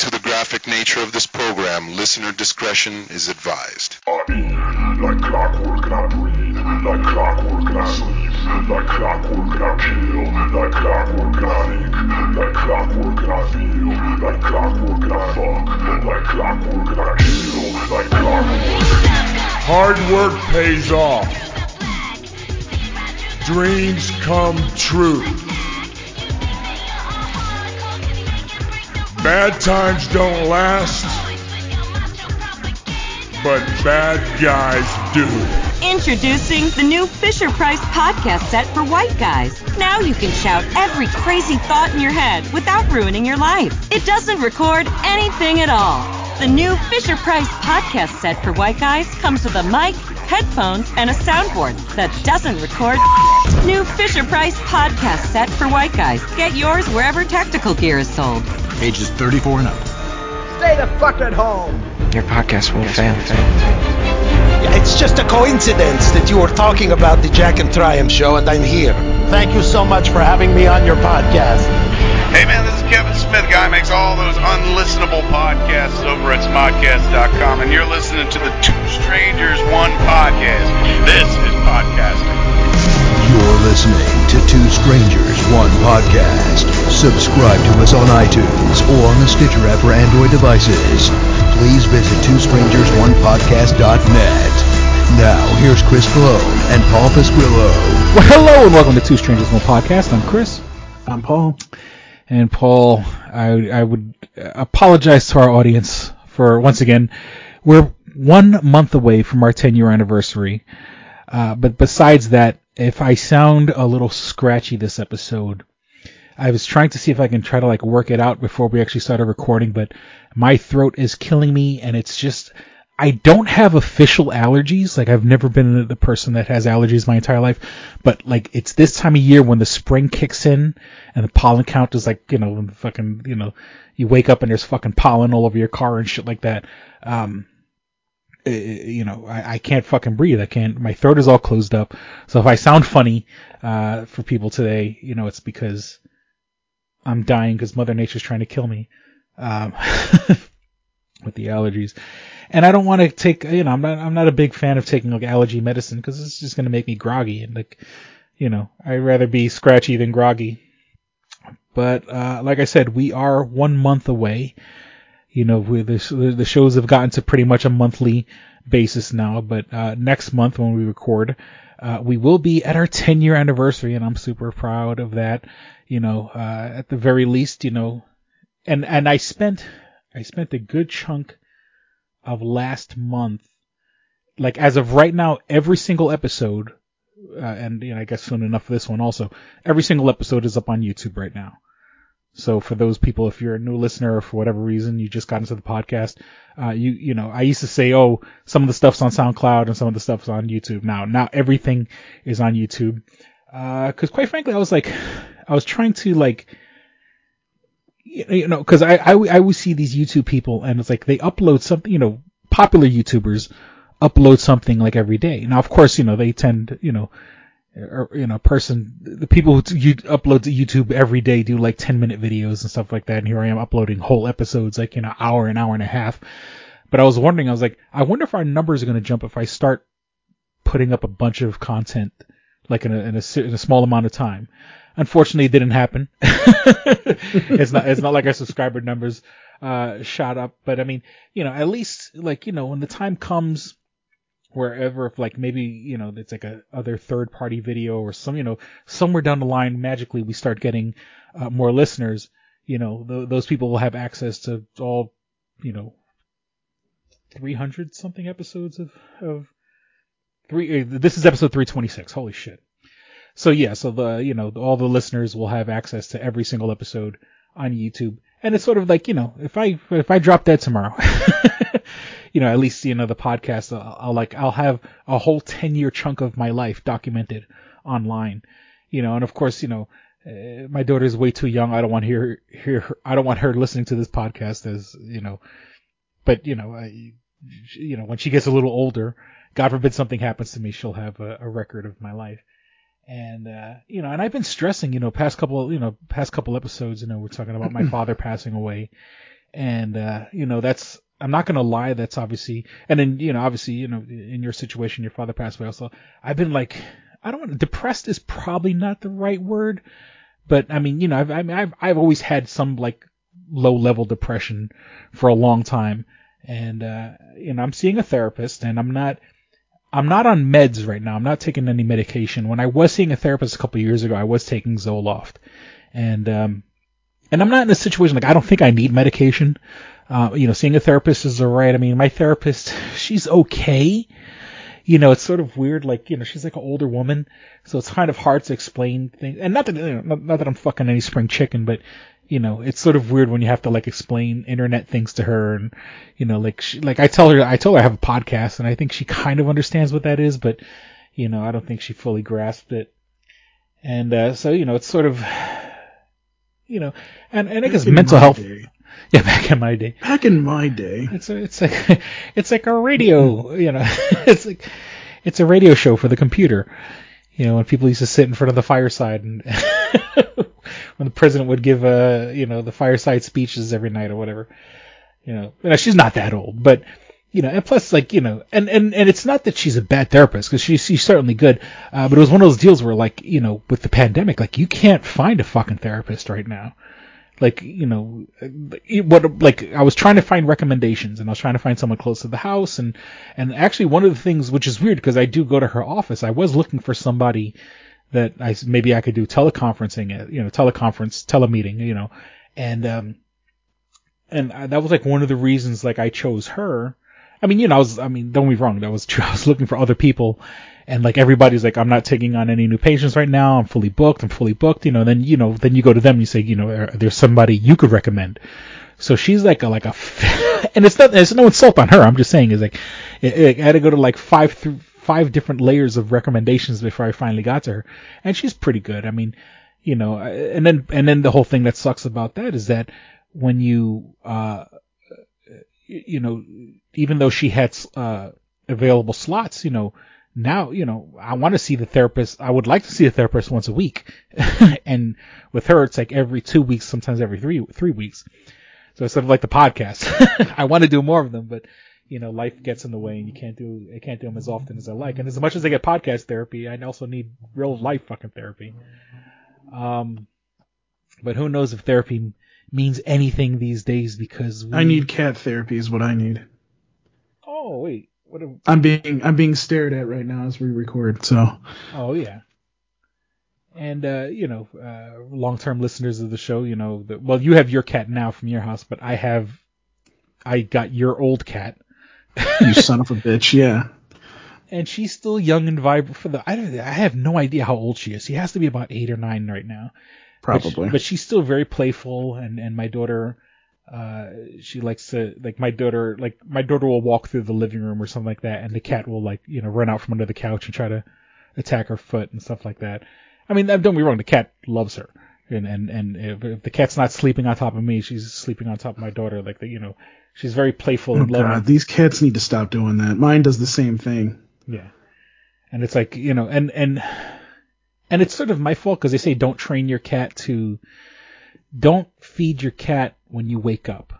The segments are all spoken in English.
to the graphic nature of this program, listener discretion is advised. Like clockwork I breathe like clockwork I sleep like clockwork I kill like clockwork I think like clockwork I feel like clockwork I fuck like clockwork I kill like clockwork. Hard work pays off. Dreams come true. Bad times don't last, but bad guys do. Introducing the new Fisher Price podcast set for white guys. Now you can shout every crazy thought in your head without ruining your life. It doesn't record anything at all. The new Fisher Price podcast set for white guys comes with a mic, headphones, and a soundboard that doesn't record. New Fisher Price podcast set for white guys. Get yours wherever tactical gear is sold. Ages 34 and up. Stay the fuck at home. Your podcast will fail. Yeah, it's just a coincidence that you were talking about the Jack and Triumph show and I'm here. Thank you so much for having me on your podcast. Hey man, this is Kevin Smith, guy makes all those unlistenable podcasts over at smodcast.com, and you're listening to the Two Strangers One podcast. This is podcasting. You're listening to Two Strangers, One Podcast. Subscribe to us on iTunes or on the Stitcher app for Android devices. Please visit twostrangersonepodcast.net. Now, here's Chris Colone and Paul Pasquillo. Well, hello and welcome to Two Strangers One Podcast. I'm Chris. I'm Paul. And Paul, I, I would apologize to our audience for once again, we're one month away from our 10 year anniversary. Uh, but besides that, if I sound a little scratchy this episode, I was trying to see if I can try to like work it out before we actually started recording, but my throat is killing me and it's just, I don't have official allergies. Like I've never been the person that has allergies my entire life, but like it's this time of year when the spring kicks in and the pollen count is like, you know, fucking, you know, you wake up and there's fucking pollen all over your car and shit like that. Um, you know, I, I can't fucking breathe. I can't, my throat is all closed up. So if I sound funny, uh, for people today, you know, it's because I'm dying because Mother Nature's trying to kill me, um, with the allergies. And I don't want to take, you know, I'm not, I'm not a big fan of taking like allergy medicine because it's just going to make me groggy and like, you know, I'd rather be scratchy than groggy. But, uh, like I said, we are one month away you know, the, the shows have gotten to pretty much a monthly basis now, but, uh, next month when we record, uh, we will be at our 10 year anniversary and I'm super proud of that. You know, uh, at the very least, you know, and, and I spent, I spent a good chunk of last month, like as of right now, every single episode, uh, and, you know, I guess soon enough for this one also, every single episode is up on YouTube right now. So for those people, if you're a new listener or for whatever reason you just got into the podcast, uh, you you know I used to say, oh, some of the stuff's on SoundCloud and some of the stuff's on YouTube. Now now everything is on YouTube. Because uh, quite frankly, I was like, I was trying to like, you know, because I, I I always see these YouTube people and it's like they upload something, you know, popular YouTubers upload something like every day. Now of course you know they tend you know or you know, person, the people who you upload to YouTube every day do like 10 minute videos and stuff like that. And here I am uploading whole episodes, like, you know, hour, an hour and a half. But I was wondering, I was like, I wonder if our numbers are going to jump if I start putting up a bunch of content, like in a, in a, in a small amount of time. Unfortunately, it didn't happen. it's not, it's not like our subscriber numbers, uh, shot up, but I mean, you know, at least like, you know, when the time comes, wherever if like maybe you know it's like a other third party video or some you know somewhere down the line magically we start getting uh, more listeners you know th- those people will have access to all you know 300 something episodes of of three uh, this is episode 326 holy shit. So yeah so the you know all the listeners will have access to every single episode on YouTube. And it's sort of like you know if I if I drop dead tomorrow you know, at least, see another podcast, I'll, I'll like, I'll have a whole 10 year chunk of my life documented online, you know, and of course, you know, uh, my daughter is way too young. I don't want to hear, hear her, I don't want her listening to this podcast as, you know, but you know, I, you know, when she gets a little older, God forbid something happens to me, she'll have a, a record of my life. And, uh, you know, and I've been stressing, you know, past couple, you know, past couple episodes, you know, we're talking about my father passing away and uh, you know that's I'm not gonna lie, that's obviously, and then you know obviously you know in your situation, your father passed away also. I've been like, I don't want depressed is probably not the right word, but I mean you know I've I mean, I've I've always had some like low level depression for a long time, and uh, you know I'm seeing a therapist, and I'm not. I'm not on meds right now. I'm not taking any medication. When I was seeing a therapist a couple years ago, I was taking Zoloft, and um, and I'm not in a situation like I don't think I need medication. Uh, you know, seeing a therapist is alright. I mean, my therapist, she's okay. You know, it's sort of weird. Like, you know, she's like an older woman, so it's kind of hard to explain things. And not that, you know, not, not that I'm fucking any spring chicken, but you know, it's sort of weird when you have to like explain internet things to her, and you know, like, she, like I tell her, I told her I have a podcast, and I think she kind of understands what that is, but you know, I don't think she fully grasped it. And uh, so, you know, it's sort of you know, and, and I guess mental health. day. Yeah, back in my day, Back in my day, it's a, it's like it's like a radio, you know, it's like it's a radio show for the computer. You know, when people used to sit in front of the fireside and when the president would give uh you know the fireside speeches every night or whatever. You know, you know she's not that old, but you know, and plus, like, you know, and, and, and it's not that she's a bad therapist, because she's, she's certainly good, uh, but it was one of those deals where, like, you know, with the pandemic, like, you can't find a fucking therapist right now. Like, you know, what, like, I was trying to find recommendations, and I was trying to find someone close to the house, and, and actually one of the things, which is weird, because I do go to her office, I was looking for somebody that I maybe I could do teleconferencing, at, you know, teleconference, telemeeting, you know, and, um, and I, that was like one of the reasons, like, I chose her, I mean, you know, I was, I mean, don't be wrong, that was true. I was looking for other people, and like everybody's like, I'm not taking on any new patients right now. I'm fully booked. I'm fully booked. You know, then you know, then you go to them and you say, you know, there's somebody you could recommend. So she's like a like a, and it's not, it's no insult on her. I'm just saying is like, it, it, I had to go to like five through five different layers of recommendations before I finally got to her, and she's pretty good. I mean, you know, and then and then the whole thing that sucks about that is that when you uh you know, even though she had uh, available slots, you know, now, you know, I want to see the therapist. I would like to see a therapist once a week, and with her, it's like every two weeks, sometimes every three three weeks. So it's sort of like the podcast. I want to do more of them, but you know, life gets in the way, and you can't do I can't do them as often as I like. And as much as I get podcast therapy, I also need real life fucking therapy. Um, but who knows if therapy means anything these days because we, I need cat therapy. Is what I need. Oh wait, what? A, I'm being I'm being stared at right now as we record. So oh yeah. And uh, you know, uh, long-term listeners of the show, you know, that well, you have your cat now from your house, but I have, I got your old cat, you son of a bitch. Yeah. and she's still young and vibrant. For the, I don't, I have no idea how old she is. She has to be about eight or nine right now. But she- Probably. But, she's still very playful, and and my daughter, uh, she likes to like my daughter like my daughter will walk through the living room or something like that, and the cat will like you know run out from under the couch and try to attack her foot and stuff like that. I mean, don't be wrong, the cat loves her, and and and if, if the cat's not sleeping on top of me, she's sleeping on top of my daughter. Like the, you know, she's very playful Oh and loving. god, these cats need to stop doing that. Mine does the same thing. Yeah. And it's like, you know, and, and, and it's sort of my fault because they say don't train your cat to, don't feed your cat when you wake up.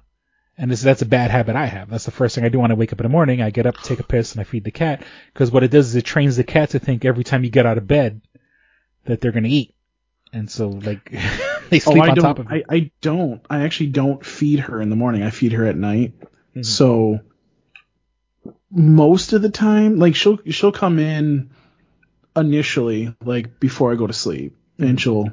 And this, that's a bad habit I have. That's the first thing I do when I wake up in the morning. I get up, take a piss, and I feed the cat. Because what it does is it trains the cat to think every time you get out of bed that they're going to eat. And so, like, they Oh, sleep I on don't. top of I, it. I I don't. I actually don't feed her in the morning. I feed her at night. Mhm. So most of the time, like she'll she'll come in initially, like before I go to sleep, and she'll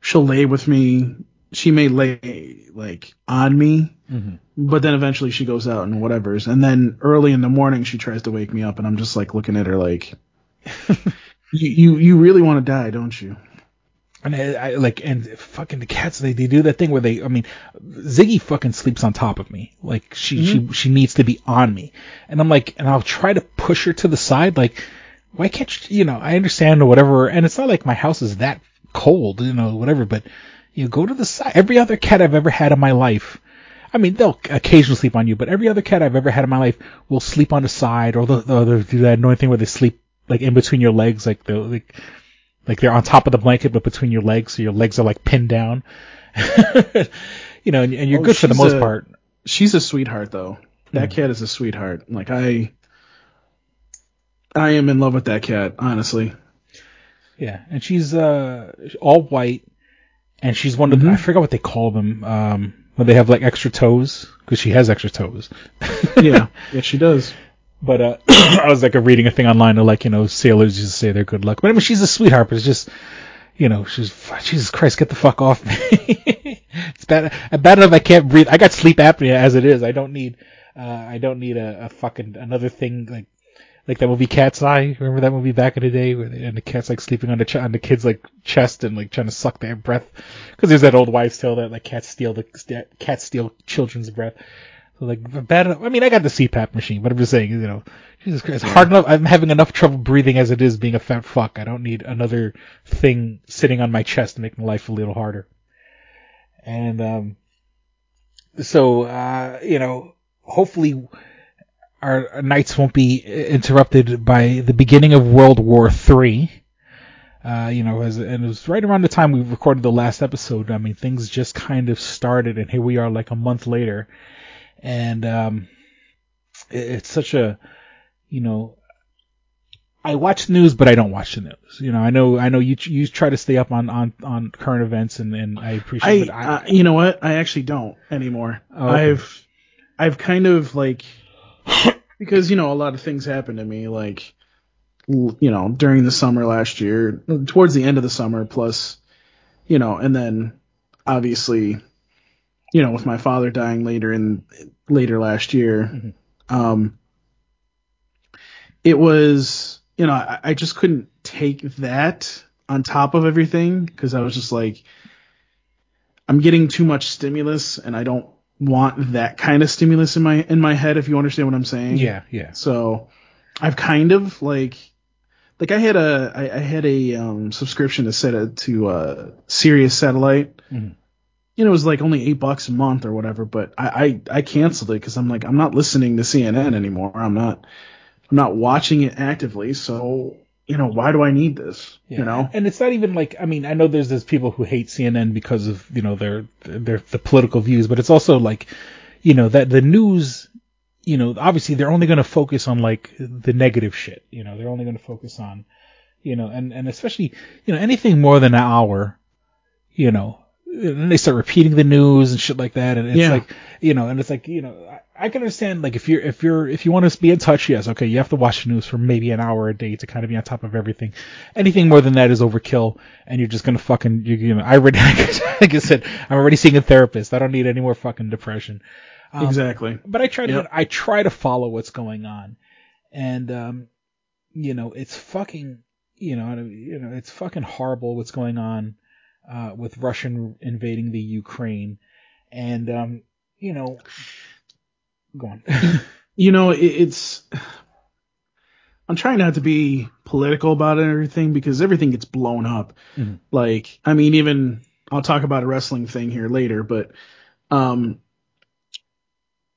she'll lay with me. She may lay like on me, Mhm. but then eventually she goes out and whatever's. And then early in the morning she tries to wake me up, and I'm just like looking at her like, you you, you really want to die, don't you? And I, I like, and fucking the cats, they, they do that thing where they, I mean, Ziggy fucking sleeps on top of me. Like, she, she, she needs to be on me. And I'm like, and I'll try to push her to the side, like, why can't you, you know, I understand or whatever, and it's not like my house is that cold, you know, whatever, but, you know, go to the side. Every other cat I've ever had in my life, I mean, they'll occasionally sleep on you, but every other cat I've ever had in my life will sleep on the side, or they'll, they'll they'll do that annoying thing where they sleep, like, in between your legs, like, they'll, like, like they're on top of the blanket but between your legs, so your legs are like pinned down. you know, and, and you're Oh, good for the most a- part. She's a sweetheart though. That Mhm. cat is a sweetheart. Like I, I am in love with that cat. Honestly. Yeah, and she's uh all white, and she's one of the, I Mhm. forgot what they call them um when they have like extra toes because she has extra toes. Yeah. yeah, she does. But uh, I was like reading a thing online of like you know sailors used to say they're good luck. But I mean she's a sweetheart, but it's just you know she's Jesus Christ, get the fuck off me. it's bad. Bad enough I can't breathe. I got sleep apnea as it is. I don't need uh I don't need a, a fucking another thing like. Like that movie Cat's Eye, remember that movie back in the day, where they, and the cat's like sleeping on the ch- on the kid's like chest and like trying to suck their breath, because there's that old wives' tale that like cats steal the cats steal children's breath. So like bad. enough- I mean, I got the CPAP machine, but I'm just saying, you know, Jesus Christ, hard enough. I'm having enough trouble breathing as it is being a fat fuck. I don't need another thing sitting on my chest to make my life a little harder. And um, so uh, you know, hopefully our, nights won't be interrupted by the beginning of World War Three. Uh, you know, as, and it was right around the time we recorded the last episode. I mean, things just kind of started, and here we are, like a month later, and um, it, it's such a, you know, I watch the news, but I don't watch the news. You know, I know, I know you you try to stay up on on on current events, and and I appreciate. I, it. uh, you know what? I actually don't anymore. Oh, okay. I've, I've kind of like, because you know a lot of things happened to me, like, you know, during the summer last year, towards the end of the summer, plus, you know, and then obviously, you know, with my father dying later in later last year, Mhm. um, it was, you know, I, I just couldn't take that on top of everything because I was just like, I'm getting too much stimulus and I don't want that kind of stimulus in my in my head if you understand what I'm saying. yeah, yeah. So I've kind of like like I had a I, I had a um, subscription to set it to uh Sirius satellite. Mhm. You know, it was like only eight bucks a month or whatever, but I I, I canceled it because I'm like I'm not listening to CNN anymore. I'm not I'm not watching it actively. So you know why do I need this? Yeah. You know. and it's not even like I mean I know there's there's people who hate CNN because of you know their their the political views, but it's also like you know that the news, you know, obviously they're only going to focus on like the negative shit. You know, they're only going to focus on, you know, and and especially you know anything more than an hour, you know. And then they start repeating the news and shit like that, and it's Yeah. like, you know, and it's like, you know, I, I can understand like if you're if you're if you want to be in touch, yes, okay, you have to watch the news for maybe an hour a day to kind of be on top of everything. Anything more than that is overkill, and you're just gonna fucking, you, you know, I already, like I said, I'm already seeing a therapist. I don't need any more fucking depression. Um, exactly. But I try to, Yep. I try to follow what's going on, and um, you know, it's fucking, you know, you know, it's fucking horrible what's going on uh, with Russian invading the Ukraine, and um, you know, go on. you know, it, it's. I'm trying not to be political about everything because everything gets blown up. Mhm. Like, I mean, even I'll talk about a wrestling thing here later, but um,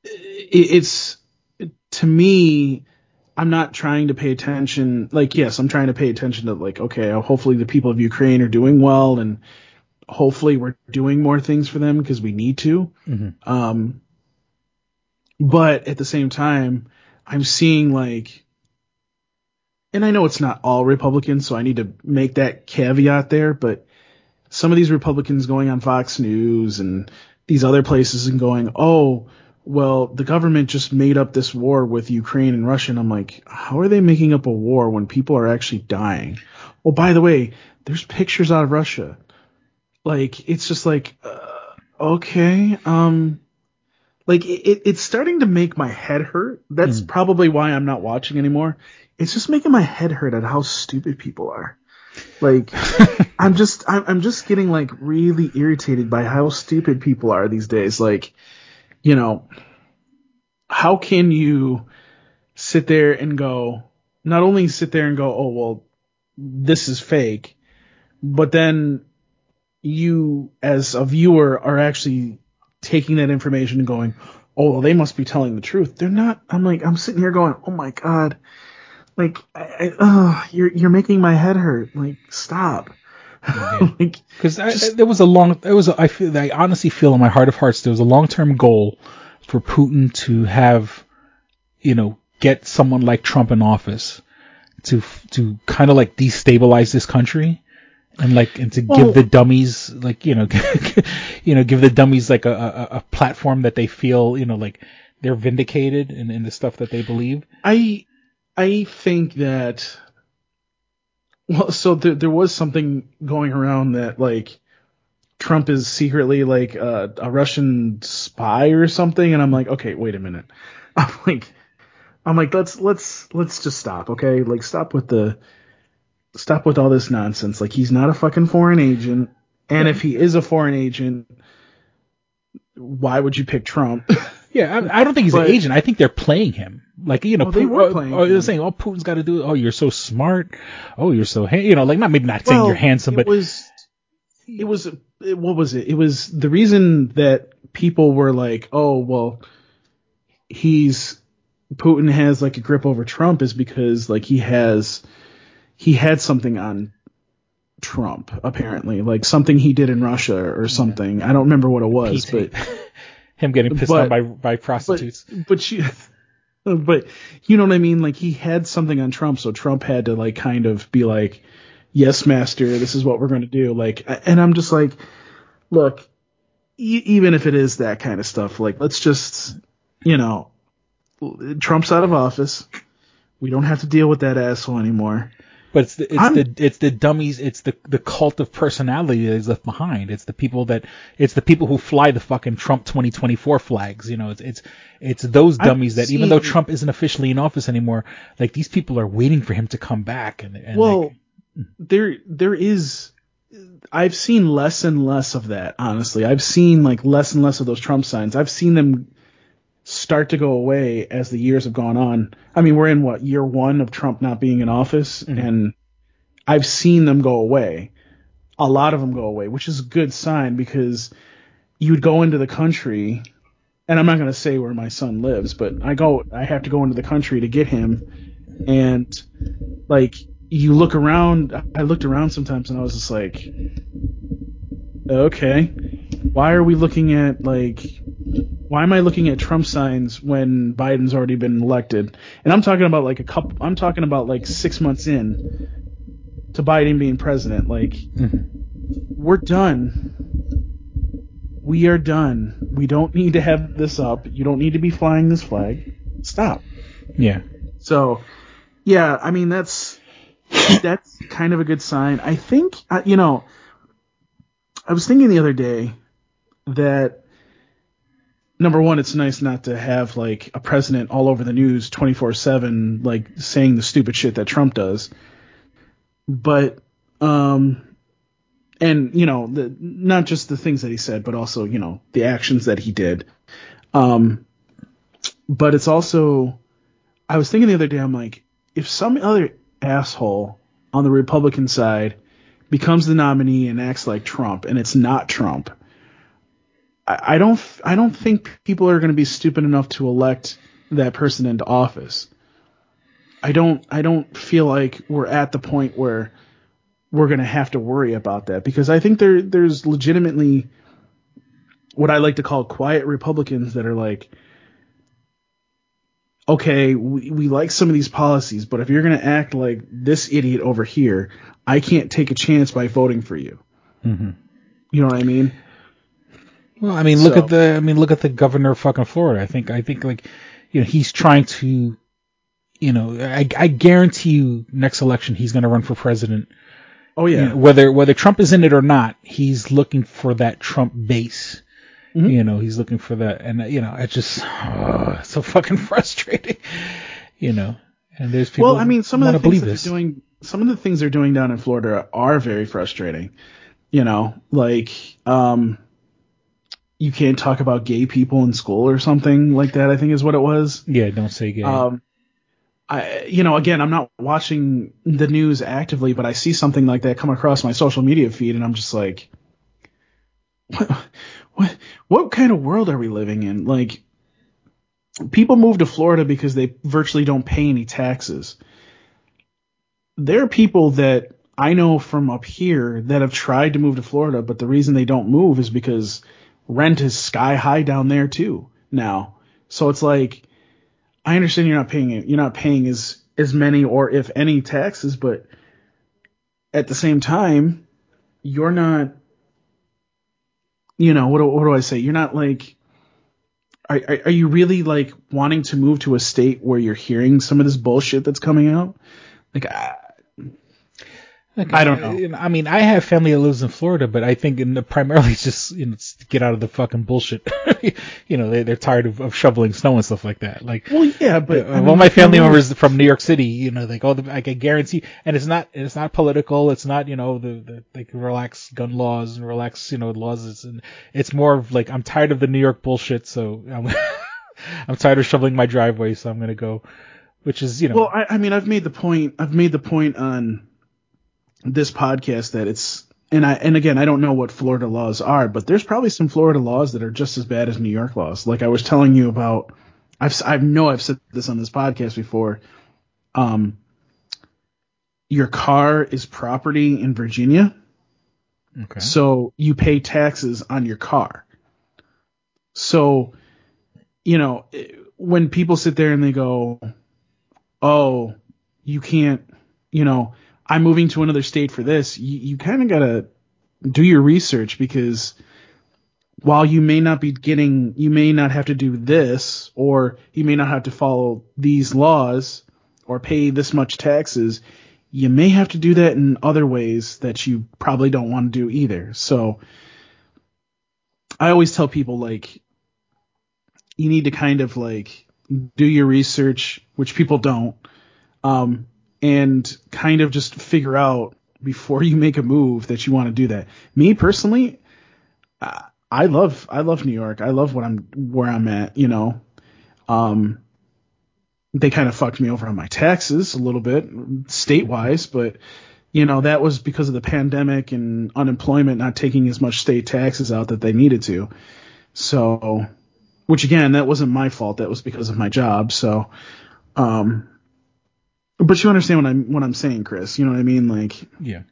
it, it's to me. I'm not trying to pay attention. Like, yes, I'm trying to pay attention to like, okay, hopefully the people of Ukraine are doing well, and hopefully we're doing more things for them because we need to. Mhm. Um, but at the same time, I'm seeing like, and I know it's not all Republicans, so I need to make that caveat there, but some of these Republicans going on Fox News and these other places and going, oh, well, the government just made up this war with Ukraine and Russia. And I'm like, how are they making up a war when people are actually dying? Oh, by the way, there's pictures out of Russia. Like, it's just like, uh, okay, um, like it, it- it's starting to make my head hurt. That's Hmm. probably why I'm not watching anymore. It's just making my head hurt at how stupid people are. Like, I'm just, I'm, I'm just getting like really irritated by how stupid people are these days. Like, you know, how can you sit there and go, not only sit there and go, oh, well, this is fake, but then you as a viewer are actually taking that information and going, oh, well, they must be telling the truth. They're not. I'm like, I'm sitting here going, oh my God. Like, I, I, uh, you're, you're making my head hurt. Like, stop. Mm-hmm. like, Because there was a long, there was, a, I feel, I honestly feel in my heart of hearts, there was a long-term goal for Putin to have, you know, get someone like Trump in office to, to kind of like destabilize this country and like, and to Well- give the dummies, like, you know, you know, give the dummies like a, a, a platform that they feel, you know, like they're vindicated in, in the stuff that they believe. I I think that well, so there there was something going around that like Trump is secretly like a, a Russian spy or something, and I'm like, okay, wait a minute. I'm like, I'm like, let's let's let's just stop, okay? Like, stop with the stop with all this nonsense. Like, he's not a fucking foreign agent, and if he is a foreign agent, why would you pick Trump? Yeah, I, I don't think he's But- an agent. I think they're playing him. Like you know, Oh, they were oh, playing oh, they're saying, "Oh, Putin's got to do. Oh, you're so smart. Oh, you're so, ha-, you know, like not maybe not saying Well, you're handsome, but it was it was it, what was it? It was the reason that people were like, "Oh, well, he's Putin has like a grip over Trump is because like he has he had something on Trump apparently, like something he did in Russia or something. I don't remember what it was, PT. but him getting pissed but- on by by prostitutes. but you but you know what I mean? Like he had something on Trump so Trump had to like kind of be like yes master this is what we're going to do. Like and I'm just like look e- even if it is that kind of stuff like let's just you know Trump's out of office. We don't have to deal with that asshole anymore But it's the it's I'm- the it's the dummies. It's the the cult of personality that is left behind. It's the people that it's the people who fly the fucking Trump 2024 flags. You know, it's it's it's those I've dummies that even though Trump isn't officially in office anymore, like these people are waiting for him to come back. And, and well like, mm. there there is I've seen less and less of that honestly. I've seen like less and less of those Trump signs. I've seen them start to go away as the years have gone on. I mean, we're in what year 1 of Trump not being in office mm-hmm. and I've seen them go away. A lot of them go away, which is a good sign because you would go into the country and I'm not going to say where my son lives, but I go I have to go into the country to get him and like you look around I looked around sometimes and I was just like okay. Why are we looking at like why am I looking at Trump signs when Biden's already been elected? And I'm talking about like a couple I'm talking about like 6 months in to Biden being president. Like we're done. We are done. We don't need to have this up. You don't need to be flying this flag. Stop. Yeah, so, yeah, I mean that's that's kind of a good sign. I think uh, you know, I was thinking the other day that number one, it's nice not to have like a president all over the news twenty four seven, like saying the stupid shit that Trump does. But um, and you know, the not just the things that he said, but also you know the actions that he did. Um, but it's also I was thinking the other day, I'm like, if some other asshole on the Republican side becomes the nominee and acts like Trump, and it's not Trump, I, don't, I don't think people are going to be stupid enough to elect that person into office. I don't, I don't feel like we're at the point where we're going to have to worry about that because I think there, there's legitimately what I like to call quiet Republicans that are like, okay, we, we like some of these policies, but if you're going to act like this idiot over here, I can't take a chance by voting for you. Mm-hmm. You know what I mean? Well, I mean, look So- at the I mean, look at the governor of fucking Florida. I think I think like you know he's trying to you know I I guarantee you next election he's going to run for president. Oh yeah. You know, whether whether Trump is in it or not, he's looking for that Trump base. Mm-hmm. You know, he's looking for that, and uh, you know, it's just oh, it's so fucking frustrating. You know, and there's people. well, I mean, some of the things believe that this. they're doing, some of the things they're doing down in Florida are very frustrating. You know, like um, you can't talk about gay people in school or something like that. I think is what it was. Yeah, don't say gay. Um, I, you know, again, I'm not watching the news actively, but I see something like that come across my social media feed, and I'm just like, what, what, what kind of world are we living in? Like, people move to Florida because they virtually don't pay any taxes. There are people that I know from up here that have tried to move to Florida, but the reason they don't move is because rent is sky high down there too now. So it's like I understand you're not paying you're not paying as as many or if any taxes, but at the same time, you're not you know, what do, what do I say? You're not like are, are, you really like wanting to move to a state where you're hearing some of this bullshit that's coming out? Like, Like, I don't know. I mean, I have family that lives in Florida, but I think in the, primarily it's just you know it's to get out of the fucking bullshit. you know, they they're tired of, of shoveling snow and stuff like that. Like, well, yeah, but uh, I mean, all my family I know- members from New York City, you know, like all the I can guarantee, and it's not it's not political. It's not you know the, the like relax gun laws and relax you know laws. It's it's more of like I'm tired of the New York bullshit, so I'm I'm tired of shoveling my driveway, so I'm gonna go, which is you know Well, I, I mean, I've made the point. I've made the point on this podcast that it's and I and again, I don't know what Florida laws are, but there's probably some Florida laws that are just as bad as New York laws. Like I was telling you about, I've I know I've said this on this podcast before. Um, your car is property in Virginia, okay. so you pay taxes on your car. So, you know, when people sit there and they go, "Oh, you can't," you know, I'm moving to another state for this. You, you kind of gotta do your research because while you may not be getting, you may not have to do this, or you may not have to follow these laws or pay this much taxes. You may have to do that in other ways that you probably don't want to do either. So I always tell people like you need to kind of like do your research, which people don't, um, and kind of just figure out before you make a move that you want to do that. Me personally, I love I love New York. I love what I'm where I'm at. You know, um, they kind of fucked me over on my taxes a little bit state wise, but you know that was because of the pandemic and unemployment not taking as much state taxes out that they needed to. So, which again, that wasn't my fault. That was because of my job. So, um, but you understand what I'm what I'm saying, Chris. You know what I mean? Like, yeah.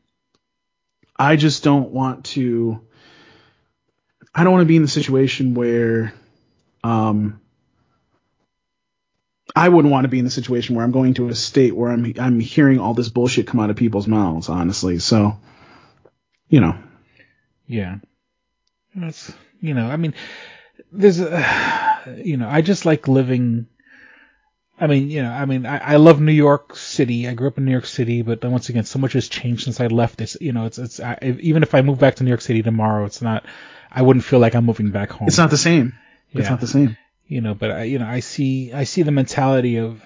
I just don't want to. I don't want to be in the situation where, um, I wouldn't want to be in the situation where I'm going to a state where I'm I'm hearing all this bullshit come out of people's mouths. Honestly, so, you know, Yeah. That's, you know, I mean, there's a, you know, I just like living. I mean, you know, I mean, I, I love New York City. I grew up in New York City, but then once again, so much has changed since I left. It's, you know, it's, it's, I, even if I move back to New York City tomorrow, it's not, I wouldn't feel like I'm moving back home. it's not the same. It's not the same. you know, but I, you know, I see, I see the mentality of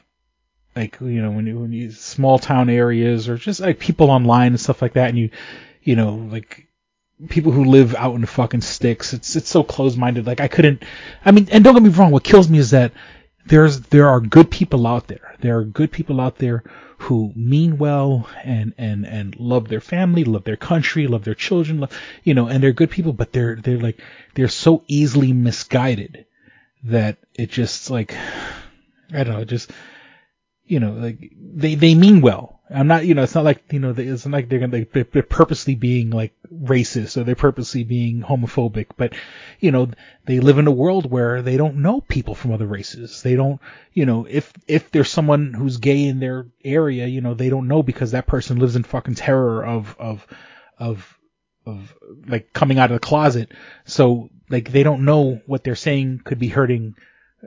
like, you know, when you, when you small town areas or just like people online and stuff like that, and you, you know, like people who live out in the fucking sticks. It's, it's so close minded. Like I couldn't, I mean, and don't get me wrong. What kills me is that there's, there are good people out there. There are good people out there who mean well and, and, and love their family, love their country, love their children, love, you know, and they're good people, but they're, they're like, they're so easily misguided that it just like I don't know, just you know, like they they mean well. I'm not, you know, it's not like you know, it's not like they're gonna they're they're purposely being like racist or they're purposely being homophobic, but you know, they live in a world where they don't know people from other races. They don't, you know, if if there's someone who's gay in their area, you know, they don't know because that person lives in fucking terror of of of of like coming out of the closet. So like they don't know what they're saying could be hurting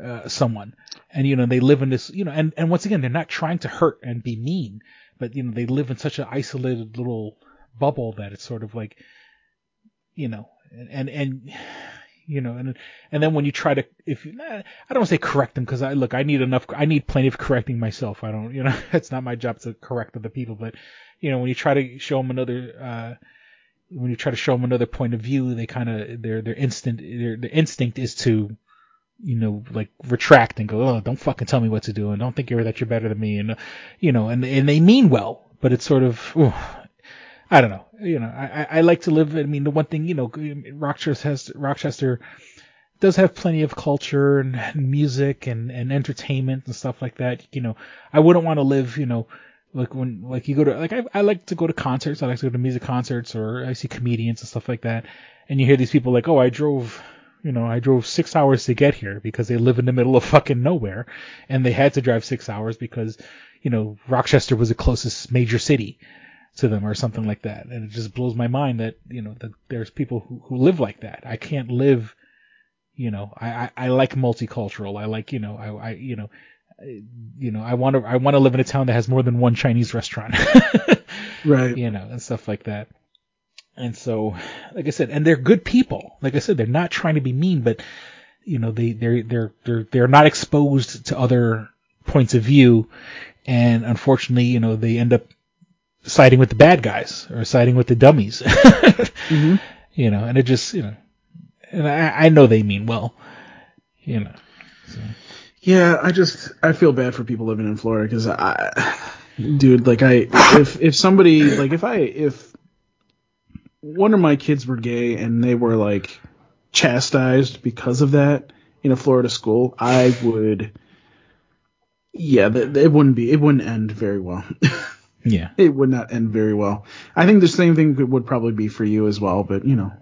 uh, someone. And you know they live in this you know and and once again they're not trying to hurt and be mean, but you know they live in such an isolated little bubble that it's sort of like you know and and, and you know and and then when you try to if you, I don't say correct them because I look I need enough I need plenty of correcting myself. I don't you know it's not my job to correct other people but you know when you try to show them another uh when you try to show them another point of view, they kind of their their instinct their, their instinct is to, you know, like retract and go, oh, don't fucking tell me what to do, and don't think you're that you're better than me, and you know, and and they mean well, but it's sort of, I don't know, you know, I I- I like to live. I mean, the one thing you know, Rochester has Rochester does have plenty of culture and, and music and and entertainment and stuff like that. You know, I wouldn't want to live, you know Like when like you go to like I I like to go to concerts. I like to go to music concerts or I see comedians and stuff like that. And you hear these people like, oh, I drove you know, I drove six hours to get here because they live in the middle of fucking nowhere, and they had to drive six hours because, you know, Rochester was the closest major city to them or something like that. And it just blows my mind that, you know, that there's people who, who live like that. I can't live, you know, I, I, I like multicultural. I like, you know, I, I you know, you know, I want to, I want to live in a town that has more than one Chinese restaurant. Right. you know, and stuff like that. And so, like I said, and they're good people. Like I said, they're not trying to be mean, but you know, they they're they're they're they're not exposed to other points of view, and unfortunately, you know, they end up siding with the bad guys or siding with the dummies. Mhm. You know, and it just you know, and I I know they mean well, you know. Yeah, I just I feel bad for people living in Florida because I, dude, like I if if somebody like if I if one of my kids were gay and they were like chastised because of that in a Florida school, I would. Yeah, it wouldn't be. It wouldn't end very well. Yeah. it would not end very well. I think the same thing would probably be for you as well, but you know,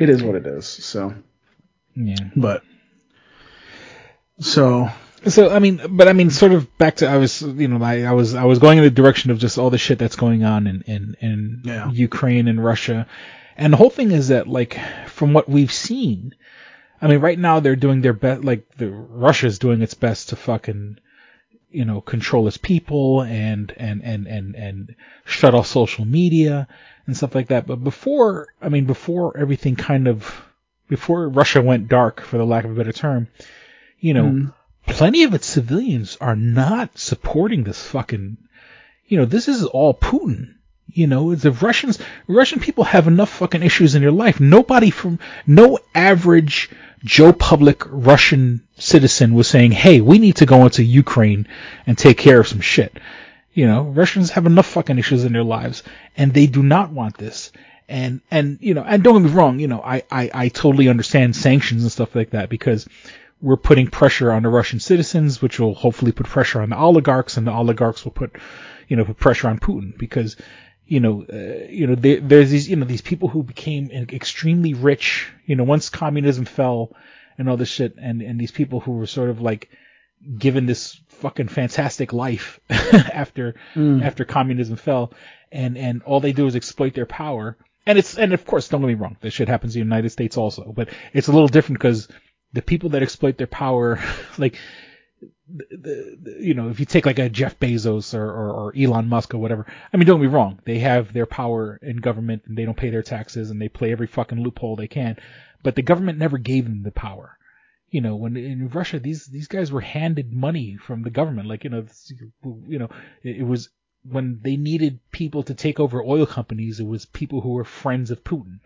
it is what it is. So, Yeah. but so So I mean, but I mean, sort of back to I was, you know, I, I was I was going in the direction of just all the shit that's going on in in, in Yeah. Ukraine and Russia, and the whole thing is that like from what we've seen, I mean, right now they're doing their best, like the Russia's doing its best to fucking, you know, control its people and and and and and shut off social media and stuff like that. But before, I mean, before everything kind of before Russia went dark, for the lack of a better term, you know mm-hmm. Plenty of its civilians are not supporting this fucking you know this is all putin. You know the russians russian people have enough fucking issues in their life. Nobody from no average joe public russian citizen was saying hey we need to go into ukraine and take care of some shit. You know russians have enough fucking issues in their lives and they do not want this. And and you know and don't get me wrong you know i i, I totally understand sanctions and stuff like that because we're putting pressure on the Russian citizens, which will hopefully put pressure on the oligarchs, and the oligarchs will put, you know, put pressure on Putin because, you know, uh, you know, there, there's these, you know, these people who became extremely rich, you know, once communism fell and all this shit, and and these people who were sort of like given this fucking fantastic life after after communism fell, and and all they do is exploit their power. And it's and of course, don't get me wrong, this shit happens in the United States also, but it's a little different because the people that exploit their power, like, the, the, you know, if you take like a Jeff Bezos or, or, or Elon Musk or whatever, I mean, don't be wrong, they have their power in government and they don't pay their taxes and they play every fucking loophole they can, but the government never gave them the power. You know, when in Russia, these these guys were handed money from the government, like you know, you know, it, it was when they needed people to take over oil companies, it was people who were friends of Putin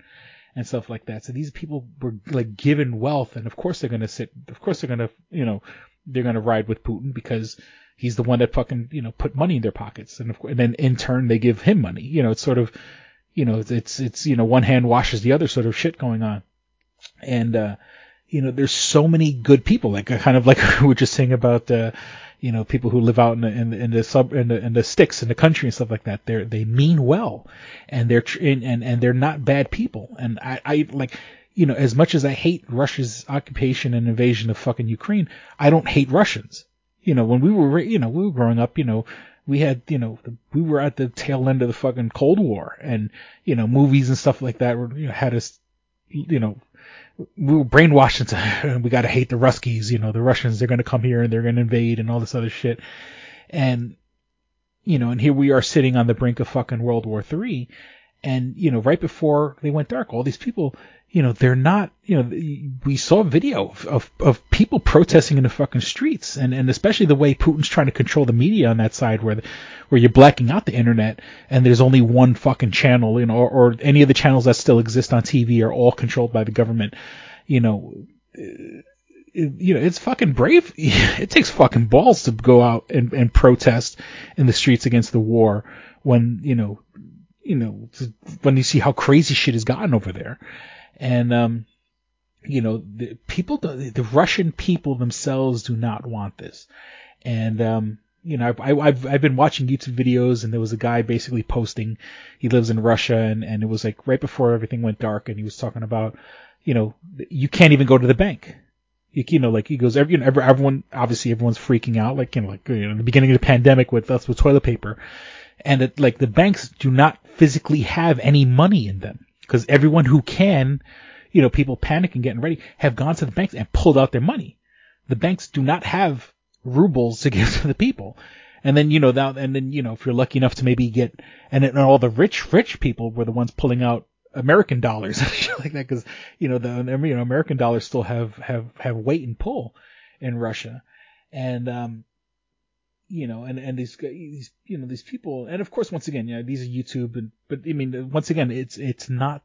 and stuff like that. So these people were like given wealth, and of course they're gonna sit. Of course they're gonna, you know, they're gonna ride with Putin because he's the one that fucking, you know, put money in their pockets, and, of, and then in turn they give him money. You know, it's sort of, you know, it's it's, you know one hand washes the other sort of shit going on, and uh, you know, there's so many good people, like kind of like we were just saying about. Uh, you know, people who live out in the, in the, in the sub, in the, in the sticks in the country and stuff like that. They're, they mean well and they're, tr- and, and, and they're not bad people. And I, I like, you know, as much as I hate Russia's occupation and invasion of fucking Ukraine, I don't hate Russians. You know, when we were, you know, we were growing up, you know, we had, you know, the, we were at the tail end of the fucking Cold War and, you know, movies and stuff like that were, you know, had us, you know, we were brainwashed into we got to hate the Ruskies, you know, the Russians, they're going to come here and they're going to invade and all this other shit. And, you know, and here we are sitting on the brink of fucking World War Three. And, you know, right before they went dark, all these people, you know, they're not, you know, we saw video of, of, of people protesting in the fucking streets and, and especially the way Putin's trying to control the media on that side where, the, where you're blacking out the internet and there's only one fucking channel, you know, or, or any of the channels that still exist on TV are all controlled by the government, you know, uh, it- you know, it's fucking brave. It takes fucking balls to go out and, and protest in the streets against the war when, you know, you know, when you see how crazy shit has gotten over there. And, um, you know, the people, the, Russian people themselves do not want this. And, um, you know, I've, I- I've, I've been watching YouTube videos and there was a guy basically posting, he lives in Russia and, and it was like right before everything went dark and he was talking about, you know, you can't even go to the bank. You, you know, like he goes, every, you know, every, everyone, obviously everyone's freaking out, like, you know, like, you know, the beginning of the pandemic with us with toilet paper. And it, like the banks do not physically have any money in them because everyone who can, you know, people panicking, getting ready, have gone to the banks and pulled out their money. The banks do not have rubles to give to the people. And then, you know, that, and then, you know, if you're lucky enough to maybe get, and then all the rich, rich people were the ones pulling out American dollars and shit like that, because, you know, the, you know, American dollars still have, have, have weight and pull in Russia. And, um, you know, and, and these, these, you know, these people, and of course, once again, know, these are YouTube, and, but I mean, once again, it's, it's not,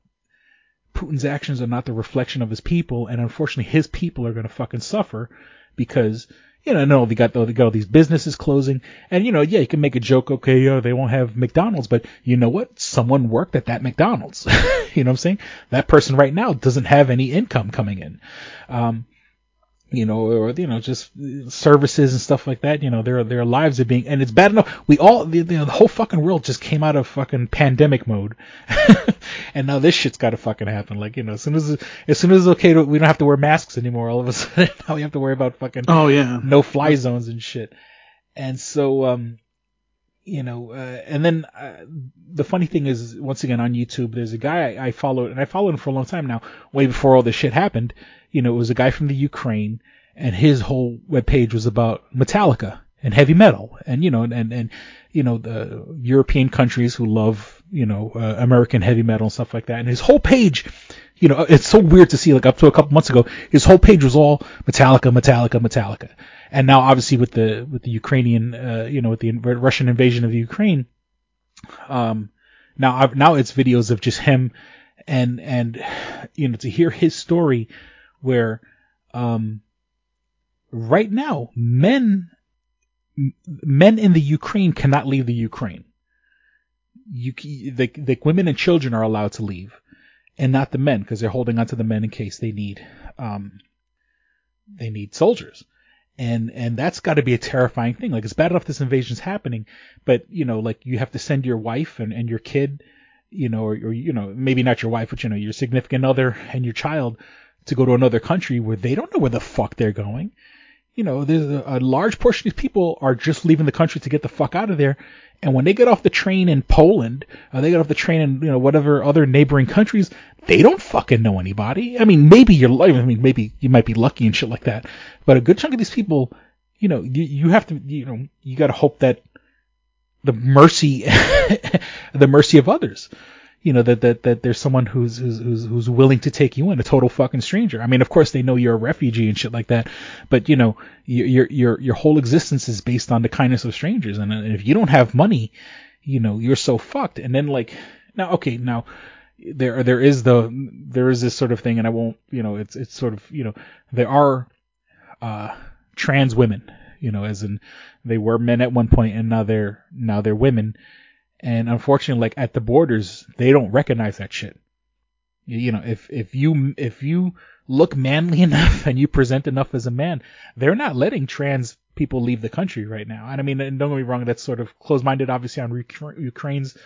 Putin's actions are not the reflection of his people, and unfortunately, his people are going to fucking suffer because, you know, no, they got, they got all these businesses closing, and you know, yeah, you can make a joke, okay, yeah, they won't have McDonald's, but you know what? Someone worked at that McDonald's. you know what I'm saying? That person right now doesn't have any income coming in. Um, you know, or you know, just services and stuff like that. You know, their their lives are being, and it's bad enough. We all, the, you know the whole fucking world just came out of fucking pandemic mode, and now this shit's got to fucking happen. Like, you know, as soon as as soon as it's okay, to, we don't have to wear masks anymore. All of a sudden, now we have to worry about fucking Oh yeah. no fly zones and shit. And so, um, you know, uh, and then uh, the funny thing is, once again on YouTube, there's a guy I, I followed, and I followed him for a long time now, way before all this shit happened. You know, it was a guy from the Ukraine, and his whole webpage was about Metallica and heavy metal, and you know, and and, and you know the European countries who love you know uh, American heavy metal and stuff like that. And his whole page, you know, it's so weird to see. Like up to a couple months ago, his whole page was all Metallica, Metallica, Metallica. And now, obviously, with the with the Ukrainian, uh, you know, with the Russian invasion of the Ukraine, um, now I've, now it's videos of just him, and and you know to hear his story, where, um, right now men men in the Ukraine cannot leave the Ukraine. You the women and children are allowed to leave, and not the men because they're holding on to the men in case they need um they need soldiers and and that's got to be a terrifying thing. Like it's bad enough this invasion's happening, but you know, like you have to send your wife and, and your kid, you know, or, or you know, maybe not your wife, but you know, your significant other and your child to go to another country where they don't know where the fuck they're going. You know, there's a, a large portion of these people are just leaving the country to get the fuck out of there. And when they get off the train in Poland, or they get off the train in, you know, whatever other neighboring countries, they don't fucking know anybody. I mean, maybe you're, I mean, maybe you might be lucky and shit like that. But a good chunk of these people, you know, you, you have to, you know, you gotta hope that the mercy, the mercy of others, you know, that, that, that there's someone who's, who's, who's, willing to take you in, a total fucking stranger. I mean, of course they know you're a refugee and shit like that, but you know, your, your, your whole existence is based on the kindness of strangers. And if you don't have money, you know, you're so fucked. And then like, now, okay, now, there there is the there is this sort of thing and I won't you know it's it's sort of you know there are uh trans women you know as in they were men at one point and now they're now they're women and unfortunately like at the borders they don't recognize that shit. You, know if if you if you look manly enough and you present enough as a man they're not letting trans people leave the country right now. And I mean and don't get me wrong that's sort of closed-minded obviously on Uk- Ukraine's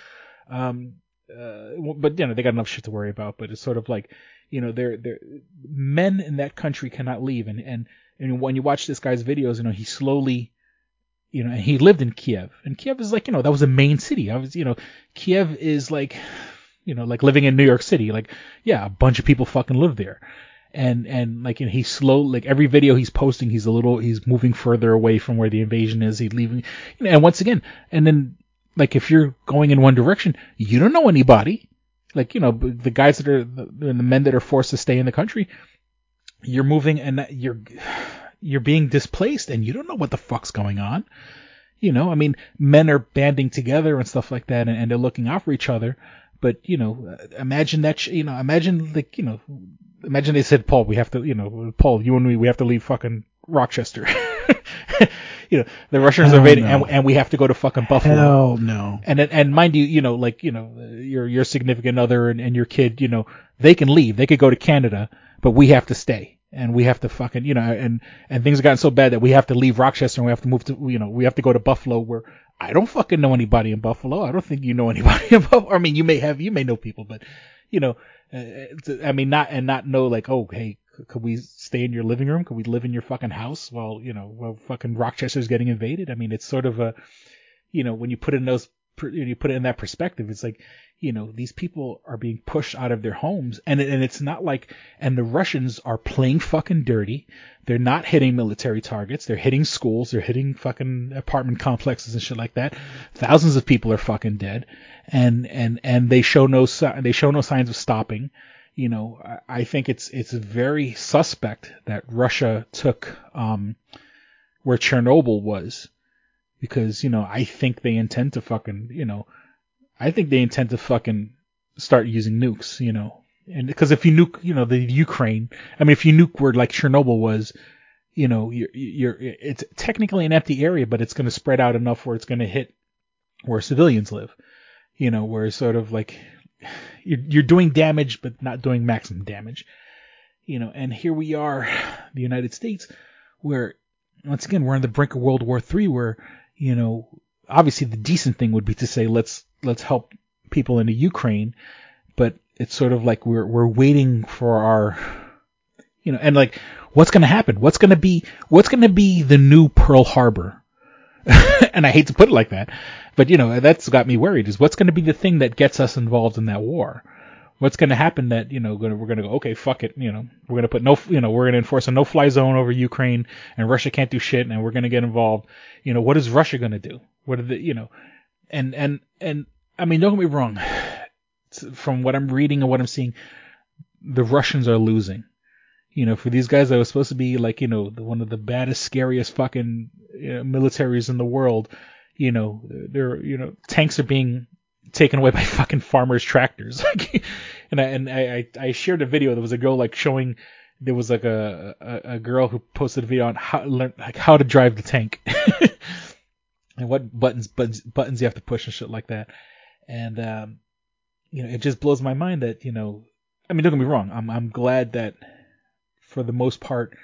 um uh, but you know they got enough shit to worry about. But it's sort of like, you know, they're they're men in that country cannot leave, and and and when you watch this guy's videos, you know, he slowly, you know, and he lived in Kiev, and Kiev is like, you know, that was a main city. I was, you know, Kiev is like, you know, like living in New York City. Like, yeah, a bunch of people fucking live there. And and like and he's slow like every video he's posting he's a little he's moving further away from where the invasion is he's leaving you know and once again and then like if you're going in one direction, you don't know anybody. Like you know the guys that are the, the men that are forced to stay in the country, you're moving and you're you're being displaced and you don't know what the fuck's going on. You know, I mean, men are banding together and stuff like that, and, and they're looking out for each other. But you know, uh, imagine that. sh- You know, imagine like you know, imagine they said, Paul, we have to, you know, Paul, you and me, we have to leave fucking Rochester. you know, the Russians are invading, no. and, and we have to go to fucking Buffalo. Hell no. And and mind you, you know, like you know, your your significant other and, and your kid, you know, they can leave, they could go to Canada, but we have to stay. And we have to fucking, you know, and, and things have gotten so bad that we have to leave Rochester and we have to move to, you know, we have to go to Buffalo where I don't fucking know anybody in Buffalo. I don't think you know anybody in Buffalo. I mean, you may have, you may know people, but, you know, uh, I mean, not, and not know like, oh, hey, could we stay in your living room? Could we live in your fucking house while, you know, while fucking Rochester's getting invaded? I mean, it's sort of a, you know, when you put in those, you put it in that perspective, it's like, you know, these people are being pushed out of their homes and, and it's not like, and the Russians are playing fucking dirty. They're not hitting military targets. They're hitting schools. They're hitting fucking apartment complexes and shit like that. Thousands of people are fucking dead and, and, and they show no, they show no signs of stopping. You know, I, I think it's, it's very suspect that Russia took, um, where Chernobyl was because, you know, I think they intend to fucking, you know, I think they intend to fucking start using nukes, you know. And because if you nuke, you know, the Ukraine, I mean, if you nuke where like Chernobyl was, you know, you're, you're, it's technically an empty area, but it's going to spread out enough where it's going to hit where civilians live, you know, where sort of like you're, you're doing damage, but not doing maximum damage, you know, and here we are, the United States, where once again, we're on the brink of World War III where, you know, obviously the decent thing would be to say, let's, let's help people into Ukraine, but it's sort of like we're we're waiting for our you know, and like what's going to happen? What's going to be what's going to be the new Pearl Harbor? and I hate to put it like that, but you know, that's got me worried is what's going to be the thing that gets us involved in that war? What's going to happen that, you know, we're going to go, okay, fuck it, you know, we're going to put no, you know, we're going to enforce a no-fly zone over Ukraine and Russia can't do shit and we're going to get involved. You know, what is Russia going to do? What are the, you know, and, and, and I mean, don't get me wrong. From what I'm reading and what I'm seeing, the Russians are losing. You know, for these guys that were supposed to be like, you know, one of the baddest, scariest fucking you know, militaries in the world, you know, they're, you know, tanks are being taken away by fucking farmers' tractors. and I, and I, I shared a video. There was a girl like showing, there was like a, a, a girl who posted a video on how, learn, like how to drive the tank. and what buttons, buttons, buttons you have to push and shit like that. And, um, you know, it just blows my mind that, you know, I mean, don't get me wrong. I'm, I'm glad that for the most part,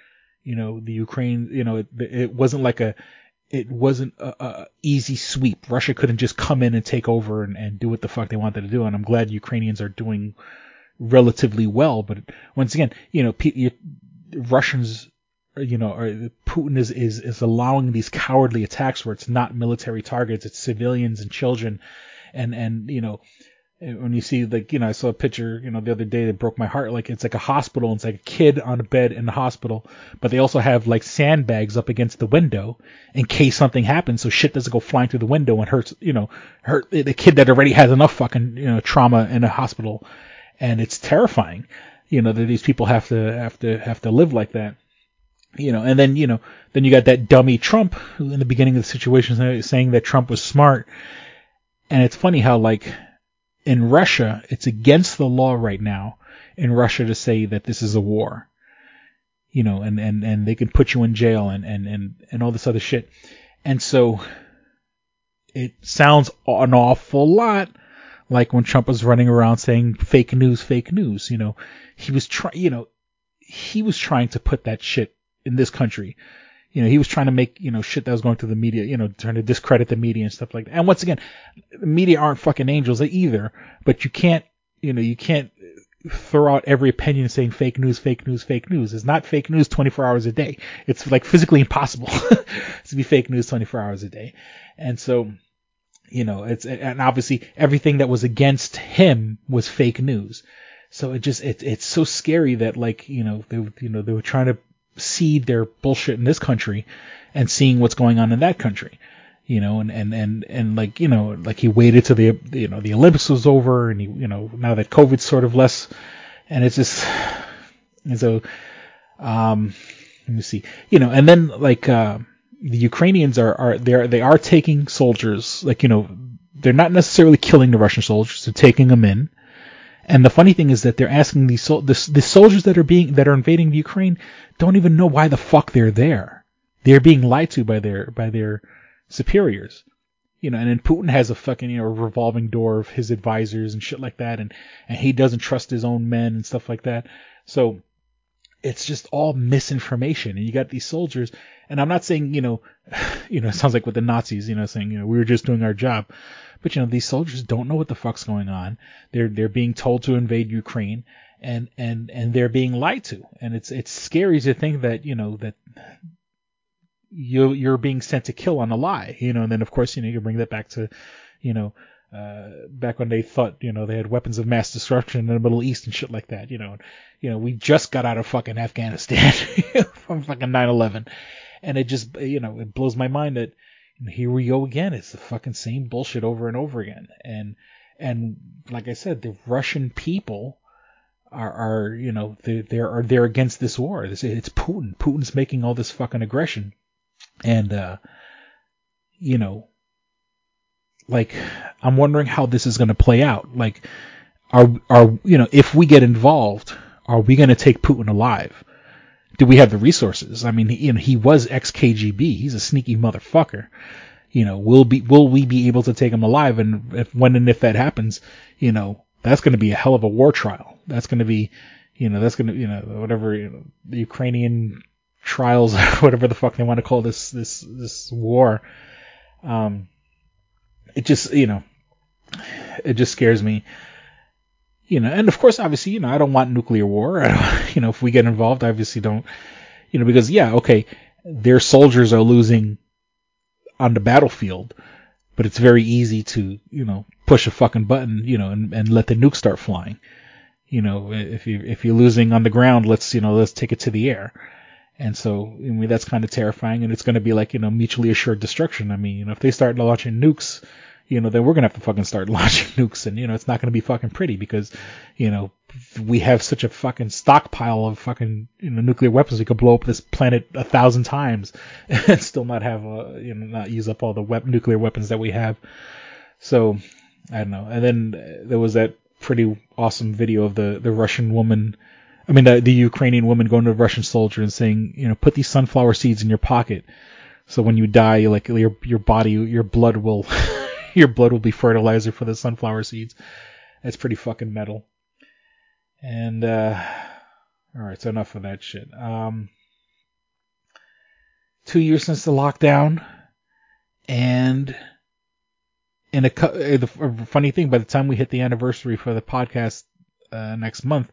you know, the Ukraine, you know, it, it wasn't like a, it wasn't a, a, easy sweep. Russia couldn't just come in and take over and, and do what the fuck they wanted to do. And I'm glad Ukrainians are doing relatively well. But once again, you know, you, Russians, you know, or Putin is, is, is allowing these cowardly attacks where it's not military targets, it's civilians and children and and you know when you see like you know I saw a picture you know the other day that broke my heart like it's like a hospital and it's like a kid on a bed in the hospital but they also have like sandbags up against the window in case something happens so shit doesn't go flying through the window and hurts you know hurt the kid that already has enough fucking you know trauma in a hospital. And it's terrifying you know that these people have to have to have to live like that you know. And then you know then you got that dummy Trump who in the beginning of the situation saying that Trump was smart. And it's funny how like in Russia, it's against the law right now in Russia to say that this is a war. You know, and, and, and they can put you in jail and, and, and, and all this other shit. And so it sounds an awful lot like when Trump was running around saying fake news, fake news. You know, he was trying, you know, he was trying to put that shit in this country you know, he was trying to make, you know, shit that was going through the media, you know, trying to discredit the media and stuff like that. And once again, the media aren't fucking angels either, but you can't, you know, you can't throw out every opinion saying fake news, fake news, fake news. It's not fake news 24 hours a day. It's like physically impossible to be fake news 24 hours a day. And so, you know, it's, and obviously everything that was against him was fake news. So it just, it, it's so scary that like, you know, they, you know, they were trying to seed their bullshit in this country and seeing what's going on in that country you know, and, and, and, and like, you know, like he waited till the, you know, the Olympics was over and he, you know, now that COVID's sort of less and it's just, and so, um, let me see, you know, and then like, uh, the Ukrainians are, are, they're, they are taking soldiers, like, you know, they're not necessarily killing the Russian soldiers, they're taking them in. And the funny thing is that they're asking these sol- the, the soldiers that are being that are invading Ukraine don't even know why the fuck they're there. They're being lied to by their by their superiors. You know, and then Putin has a fucking you know revolving door of his advisors and shit like that, and and he doesn't trust his own men and stuff like that. So it's just all misinformation. And you got these soldiers, and I'm not saying, you know, you know, it sounds like with the Nazis, you know, saying, you know, we were just doing our job. But you know, these soldiers don't know what the fuck's going on. They're they're being told to invade Ukraine and and and they're being lied to. And it's it's scary to think that, you know, that you you're being sent to kill on a lie, you know, and then of course, you know, you bring that back to, you know, uh, back when they thought, you know, they had weapons of mass destruction in the Middle East and shit like that, you know, you know, we just got out of fucking Afghanistan from fucking 9/11, and it just, you know, it blows my mind that here we go again. It's the fucking same bullshit over and over again, and and like I said, the Russian people are, are you know, they they're they're against this war. It's, it's Putin. Putin's making all this fucking aggression, and uh, you know, like I'm wondering how this is going to play out. Like, are are you know, if we get involved, are we going to take Putin alive? Do we have the resources? I mean, he, you know, he was ex KGB. He's a sneaky motherfucker. You know, will be will we be able to take him alive? And if when and if that happens, you know, that's going to be a hell of a war trial. That's going to be, you know, that's going to, you know, whatever you know, the Ukrainian trials, whatever the fuck they want to call this this this war. Um, it just, you know, it just scares me. You know, and of course, obviously, you know, I don't want nuclear war. You know, if we get involved, obviously don't, you know, because yeah, okay, their soldiers are losing on the battlefield, but it's very easy to, you know, push a fucking button, you know, and, and let the nuke start flying. You know, if you if you're losing on the ground, let's you know let's take it to the air. And so, I mean, that's kind of terrifying, and it's going to be like, you know, mutually assured destruction. I mean, you know, if they start launching nukes, you know, then we're to have to fucking start launching nukes, and, you know, it's not to be fucking pretty because, you know, we have such a fucking stockpile of fucking, you know, nuclear weapons. We could blow up this planet a thousand times and still not have, uh, you know, not use up all the wep- nuclear weapons that we have. So, I don't know. And then there was that pretty awesome video of the, the Russian woman I mean, the, the Ukrainian woman going to a Russian soldier and saying, you know, put these sunflower seeds in your pocket, so when you die, like your your body, your blood will, your blood will be fertilizer for the sunflower seeds. That's pretty fucking metal. And uh, all right, so enough of that shit. Um, two years since the lockdown, and in a the funny thing, by the time we hit the anniversary for the podcast uh, next month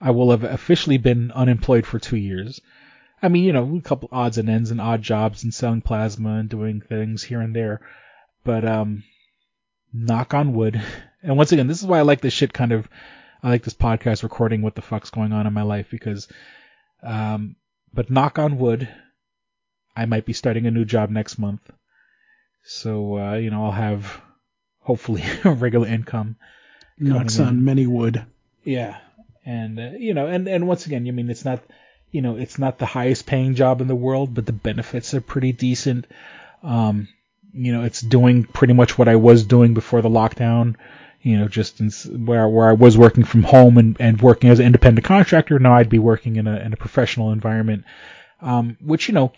I will have officially been unemployed for two years. I mean, you know, a couple odds and ends and odd jobs and selling plasma and doing things here and there. But, um, knock on wood. And once again, this is why I like this shit kind of, I like this podcast recording what the fuck's going on in my life because, um, but knock on wood, I might be starting a new job next month. So, uh, you know, I'll have hopefully a regular income. Knocks on many wood. Yeah and uh, you know, and and once again, I mean, it's not, you know, it's not the highest paying job in the world, but the benefits are pretty decent. Um, you know, it's doing pretty much what I was doing before the lockdown. You know, just in, where where I was working from home and, and working as an independent contractor, now I'd be working in a in a professional environment. Um, which you know,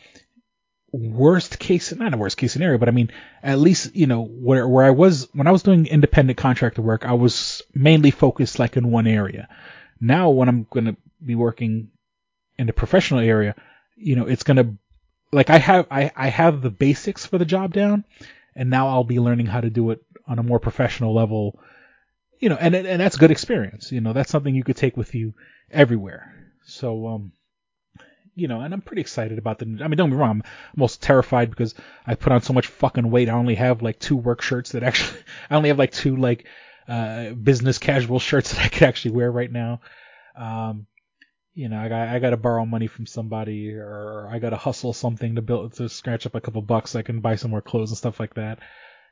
worst case, not a worst case scenario, but I mean, at least, you know, where, where I was, when I was doing independent contractor work, I was mainly focused like in one area. Now, when I'm going to be working in the professional area, you know, it's going to, like I have, I, I have the basics for the job down and now I'll be learning how to do it on a more professional level, you know, and, and that's good experience. You know, that's something you could take with you everywhere. So, um, you know, and I'm pretty excited about the. I mean, don't me wrong, I'm most terrified because I put on so much fucking weight. I only have like two work shirts that actually, I only have like two like uh, business casual shirts that I could actually wear right now. Um, you know, I got I got to borrow money from somebody, or I got to hustle something to build to scratch up a couple bucks. So I can buy some more clothes and stuff like that.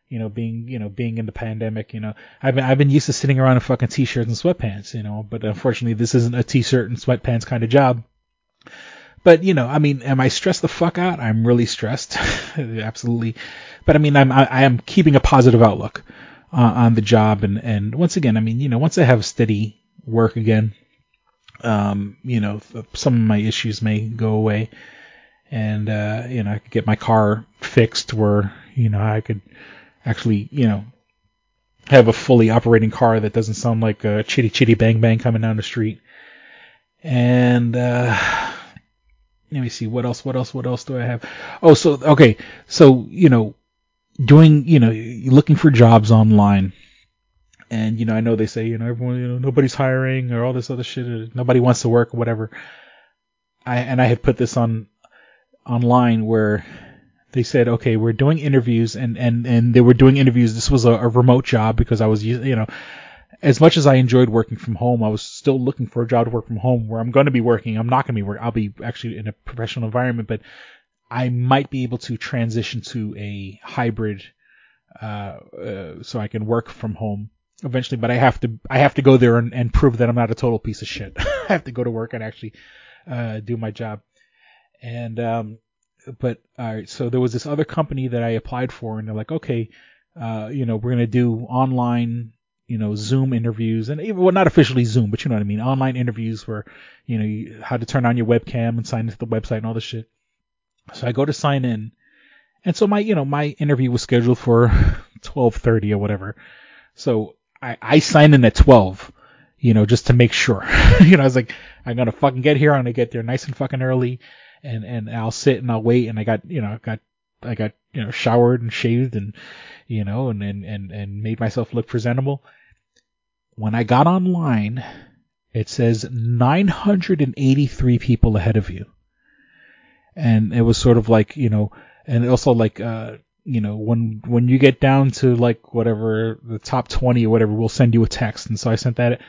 You know, being you know being in the pandemic, you know, I've been I've been used to sitting around in fucking t-shirts and sweatpants, you know, but unfortunately this isn't a t-shirt and sweatpants kind of job. But you know, I mean, am I stressed the fuck out? I'm really stressed, absolutely. But I mean, I'm I, I am keeping a positive outlook uh, on the job. And, and once again, I mean, you know, once I have steady work again, um, you know, some of my issues may go away and, uh, you know, I could get my car fixed where, you know, I could actually, you know, have a fully operating car that doesn't sound like a chitty chitty bang bang coming down the street. And uh, let me see what else. What else? What else do I have? Oh, so okay. So you know, doing you know, looking for jobs online. And you know, I know they say you know everyone you know nobody's hiring or all this other shit. Nobody wants to work or whatever. I and I had put this on online where they said, okay, we're doing interviews, and and and they were doing interviews. This was a, a remote job because I was, you know, as much as I enjoyed working from home, I was still looking for a job to work from home where I'm going to be working. I'm not going to be working. I'll be actually in a professional environment, but I might be able to transition to a hybrid, uh, uh, so I can work from home eventually. But I have to, I have to go there and, and prove that I'm not a total piece of shit. I have to go to work and actually, uh, do my job. And, um, but all right, so there was this other company that I applied for, and they're like, okay, uh, you know, we're gonna do online, you know, Zoom interviews, and even well, not officially Zoom, but you know what I mean, online interviews where, you know, you, how to turn on your webcam and sign into the website and all this shit. So I go to sign in, and so my, you know, my interview was scheduled for 12:30 or whatever. So I, I signed in at 12, you know, just to make sure. you know, I was like, I'm gonna fucking get here. I'm gonna get there nice and fucking early and and I'll sit and I'll wait and I got you know I got I got you know showered and shaved and you know and and and, and made myself look presentable. When I got online, it says 983 people ahead of you, and it was sort of like you know, and also like uh you know when when you get down to like whatever the top 20 or whatever, we'll send you a text, and so I sent that.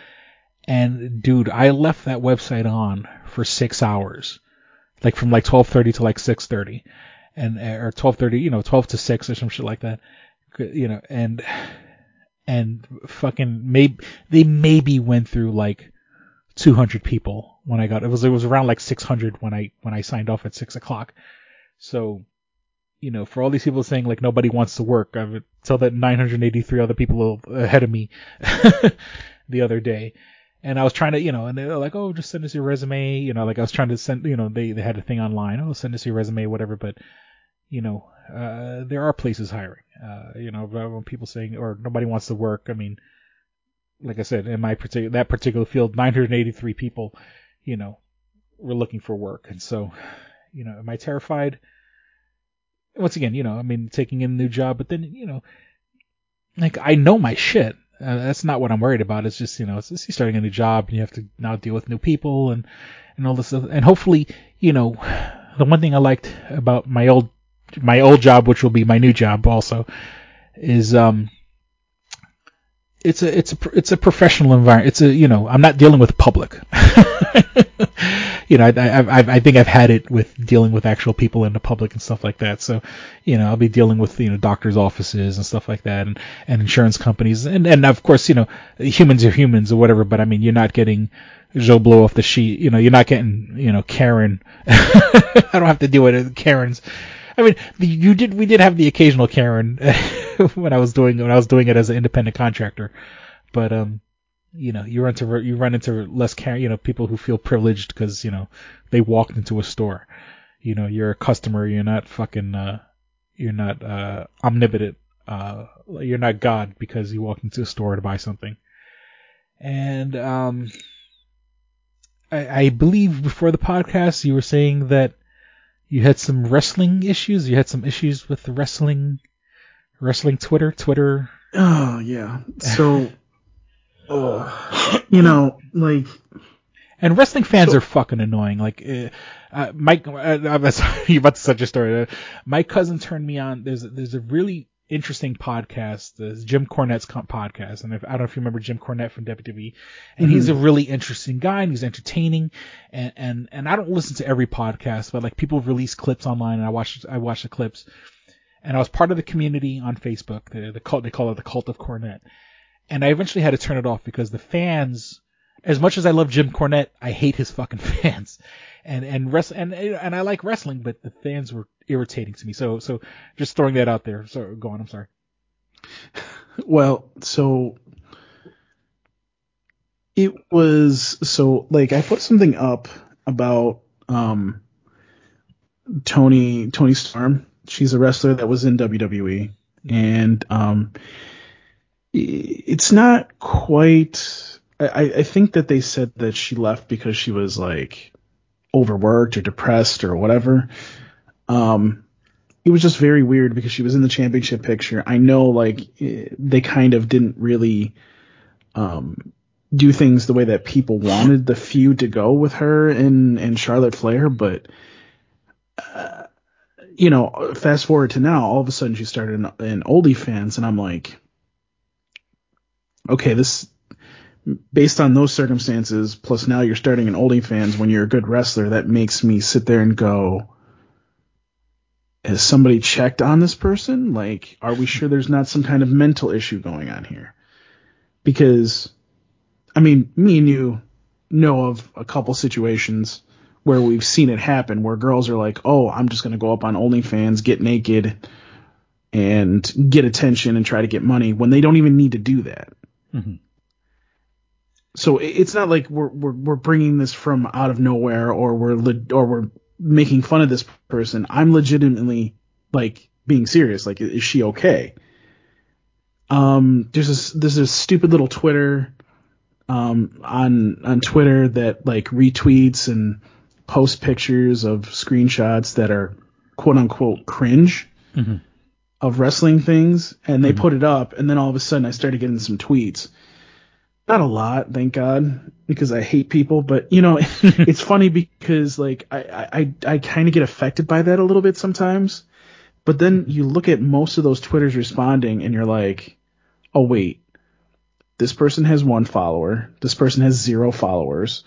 And dude, I left that website on for six hours. Like from like 12:30 to like 6:30, and eh, or 12:30, you know, 12 to 6 or some shit like that, you know, and and fucking maybe they maybe went through like 200 people when I got it was it was around like 600 when I when I signed off at six o'clock, so you know, for all these people saying like nobody wants to work, I would tell that 983 other people ahead of me the other day and I was trying to, you know, and they're like, oh, just send us your resume, you know, like I was trying to send, you know, they they had a thing online, oh, send us your resume, whatever, but you know, uh, there are places hiring, uh, you know, when people saying or nobody wants to work, I mean, like I said, in my particular that particular field, 983 people, you know, were looking for work, and so, you know, am I terrified? Once again, you know, I mean, taking in a new job, but then, you know, like I know my shit. Uh, that's not what I'm worried about. It's just you know, it's just starting a new job and you have to now deal with new people and and all this stuff. And hopefully, you know, the one thing I liked about my old my old job, which will be my new job also, is um, it's a it's a it's a professional environment. It's a you know, I'm not dealing with public. you know, I, I, I think I've had it with dealing with actual people in the public and stuff like that. So, you know, I'll be dealing with, you know, doctors' offices and stuff like that and, and insurance companies. And, and of course, you know, humans are humans or whatever, but I mean, you're not getting Joe Blow off the sheet. You know, you're not getting, you know, Karen. I don't have to deal with Karen's. I mean, you did, we did have the occasional Karen when I was doing, when I was doing it as an independent contractor. But, um, you know you run into you run into less care you know people who feel privileged because you know they walked into a store. You know you're a customer you're not fucking uh you're not uh omnipotent uh you're not god because you walked into a store to buy something. And um I, I believe before the podcast you were saying that you had some wrestling issues you had some issues with the wrestling wrestling twitter twitter. Oh yeah. So oh, you know, like. And wrestling fans so, are fucking annoying. Like, uh, uh, Mike, uh, I'm you about to such a story. Uh, my cousin turned me on. There's there's a really interesting podcast, the Jim Cornette's podcast, and if, I don't know if you remember Jim Cornette from WWE, and mm-hmm. he's a really interesting guy and he's entertaining, and and and I don't listen to every podcast, but like people release clips online, and I watch I watch the clips, and I was part of the community on Facebook, the the cult they call it the Cult of Cornette, and I eventually had to turn it off because the fans, as much as I love Jim Cornette, I hate his fucking fans, and and rest and and I like wrestling, but the fans were irritating to me. So so just throwing that out there. So go on. I'm sorry. Well, so it was so like I put something up about um Toni Toni Storm. She's a wrestler that was in WWE, and um it's not quite I, I think that they said that she left because she was like overworked or depressed or whatever. Um, it was just very weird because she was in the championship picture. I know like they kind of didn't really um, do things the way that people wanted the feud to go with her and and Charlotte Flair, but uh, you know, fast forward to now, all of a sudden she started in, in OnlyFans, and I'm like, okay, this based on those circumstances, plus now you're starting an OnlyFans when you're a good wrestler, that makes me sit there and go, has somebody checked on this person? Like, are we sure there's not some kind of mental issue going on here? Because, I mean, me and you know of a couple situations where we've seen it happen where girls are like, oh, I'm just going to go up on OnlyFans, get naked, and get attention and try to get money when they don't even need to do that. Mm-hmm. So it's not like we're, we're, we're bringing this from out of nowhere or we're, le- or we're making fun of this person. I'm legitimately like being serious. Like, is she okay? Um, there's this, there's this stupid little Twitter, um, on, on Twitter that like retweets and posts pictures of screenshots that are quote unquote cringe mm-hmm. Of wrestling things. And they mm-hmm. put it up. And then all of a sudden I started getting some tweets. Not a lot, thank God, because I hate people. But you know, it's funny because like I I I kind of get affected by that a little bit sometimes. But then you look at most of those Twitters responding, and you're like, oh wait, this person has one follower, this person has zero followers.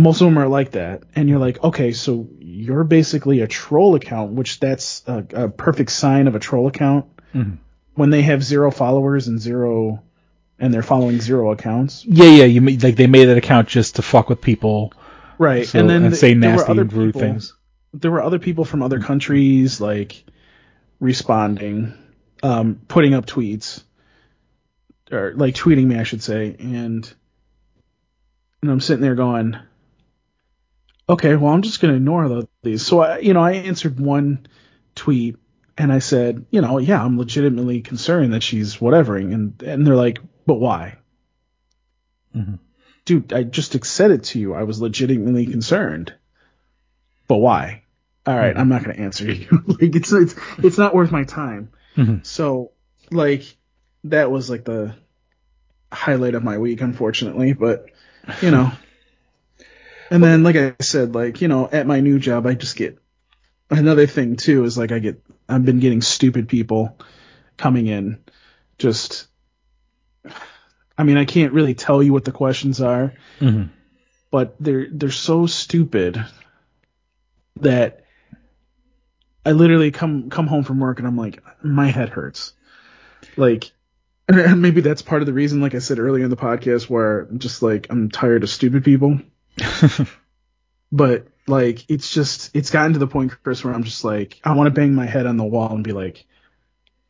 Most of them are like that, and you're like, okay, so you're basically a troll account, which that's a, a perfect sign of a troll account. Mm-hmm. When they have zero followers and zero and they're following zero accounts. Yeah, yeah. You like they made that account just to fuck with people, right? So, and then and th- say there were nasty other and rude people- things. There were other people from other countries like responding, um, putting up tweets, or like tweeting me, I should say, and and I'm sitting there going, okay, well, I'm just gonna ignore the, these. So I, you know, I answered one tweet and I said, you know, yeah, I'm legitimately concerned that she's whatevering, and and they're like, but why? Mhm. Dude, I just said it to you. I was legitimately concerned. But why? All right, I'm not going to answer you. like it's it's it's not worth my time. Mhm. So like that was like the highlight of my week, unfortunately. But you know, and then like I said, like you know, at my new job, I just get another thing too is like I get I've been getting stupid people coming in, just. I mean, I can't really tell you what the questions are, Mhm. but they're they're so stupid that I literally come come home from work and I'm like, my head hurts. Like, and maybe that's part of the reason, like I said earlier in the podcast, where I'm just like I'm tired of stupid people. but like, it's just it's gotten to the point, Chris, where I'm just like, I want to bang my head on the wall and be like,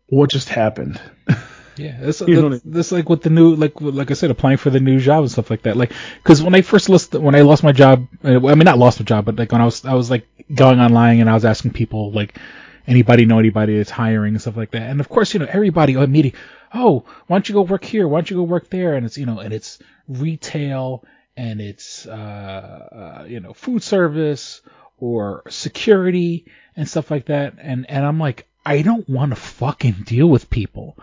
what just happened? Yeah, that's, You know that's, that's like with the new, like like I said, applying for the new job and stuff like that. Like, because when I first lost, when I lost my job, uh, I mean not lost my job, but like when I was I was like going online and I was asking people like, anybody know anybody that's hiring and stuff like that. And of course, you know, everybody immediately, oh, why don't you go work here? Why don't you go work there? And it's you know, and it's retail and it's uh, uh you know food service or security and stuff like that. And and I'm like, I don't want to fucking deal with people.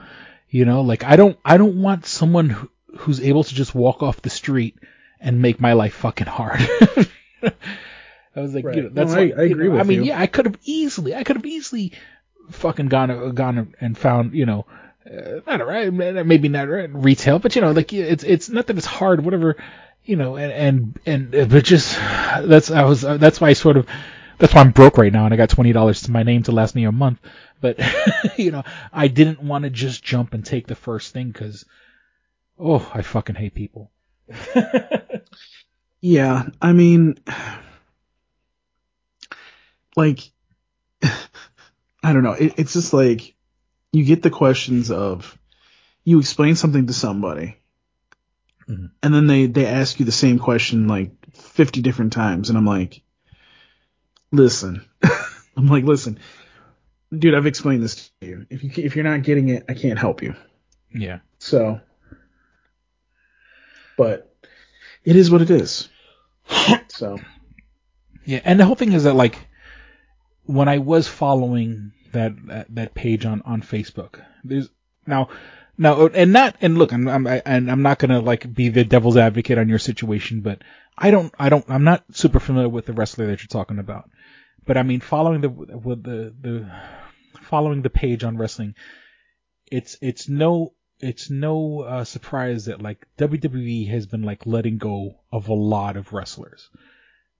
You know, like I don't I don't want someone who, who's able to just walk off the street and make my life fucking hard. I was like, you know, that's No, I- like, I you agree know, I with mean, you. yeah, I could have easily, I could have easily fucking gone gone and found, you know, uh, not right, maybe not right, retail, but you know, like it's it's not that it's hard, whatever, you know, and and and but just that's I was that's why I sort of that's why I'm broke right now and I got twenty dollars to my name to last me a month, but you know, I didn't want to just jump and take the first thing because, oh, I fucking hate people. Yeah, I mean, like, I don't know. It, it's just like you get the questions of you explain something to somebody, Mhm. and then they they ask you the same question like fifty different times, and I'm like, listen, I'm like, listen, dude, I've explained this to you. If you if you're not getting it, I can't help you. Yeah. So, but it is what it is. so Yeah, and the whole thing is that like when I was following that that, that page on on Facebook, there's now now and not and look, I'm, I'm I, and I'm not gonna like be the devil's advocate on your situation, but I don't I don't I'm not super familiar with the wrestler that you're talking about, but I mean following the with the the following the page on wrestling, it's it's no it's no uh, surprise that like WWE has been like letting go of a lot of wrestlers.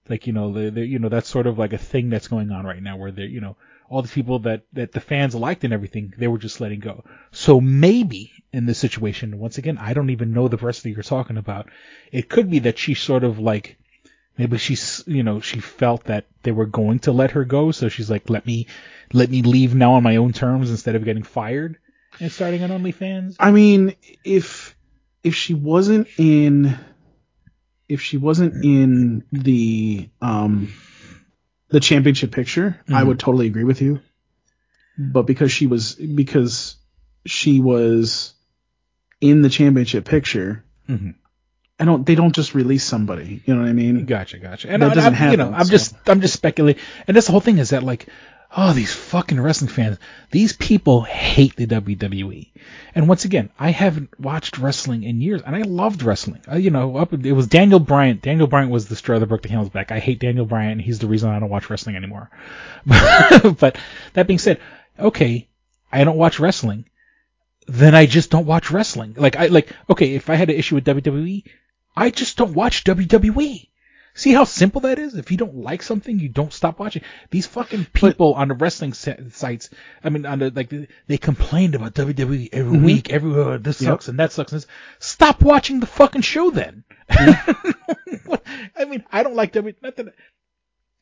Like you know the, the you know that's sort of like a thing that's going on right now where they're you know all the people that that the fans liked and everything they were just letting go. So maybe in this situation once again i don't even know the wrestler you're talking about. It could be that she sort of like maybe she's you know she felt that they were going to let her go. So she's like let me let me leave now on my own terms instead of getting fired and starting on OnlyFans. I mean, if if she wasn't in if she wasn't in the um the championship picture, I would totally agree with you. But because she was because she was in the championship picture, Mhm. I don't they don't just release somebody. You know what I mean? Gotcha, gotcha. And That I, doesn't I'm, you know, I'm so. just, I'm just speculating. And that's the whole thing is that like, oh, these fucking wrestling fans, these people hate the WWE. And once again, I haven't watched wrestling in years, and I loved wrestling. Uh, you know, up it was Daniel Bryant. Daniel Bryant was the straw that broke the camel's back. I hate Daniel Bryant. and He's the reason I don't watch wrestling anymore. but that being said, okay, I don't watch wrestling. Then I just don't watch wrestling. Like I like okay, if I had an issue with WWE, I just don't watch WWE. See how simple that is? If you don't like something, you don't stop watching. These fucking people on the wrestling sites, I mean, on the, like, they complained about WWE every mm-hmm. week, everywhere, oh, this Yep. sucks and that sucks. And this. Stop watching the fucking show then. What- I mean, I don't like WWE, not that,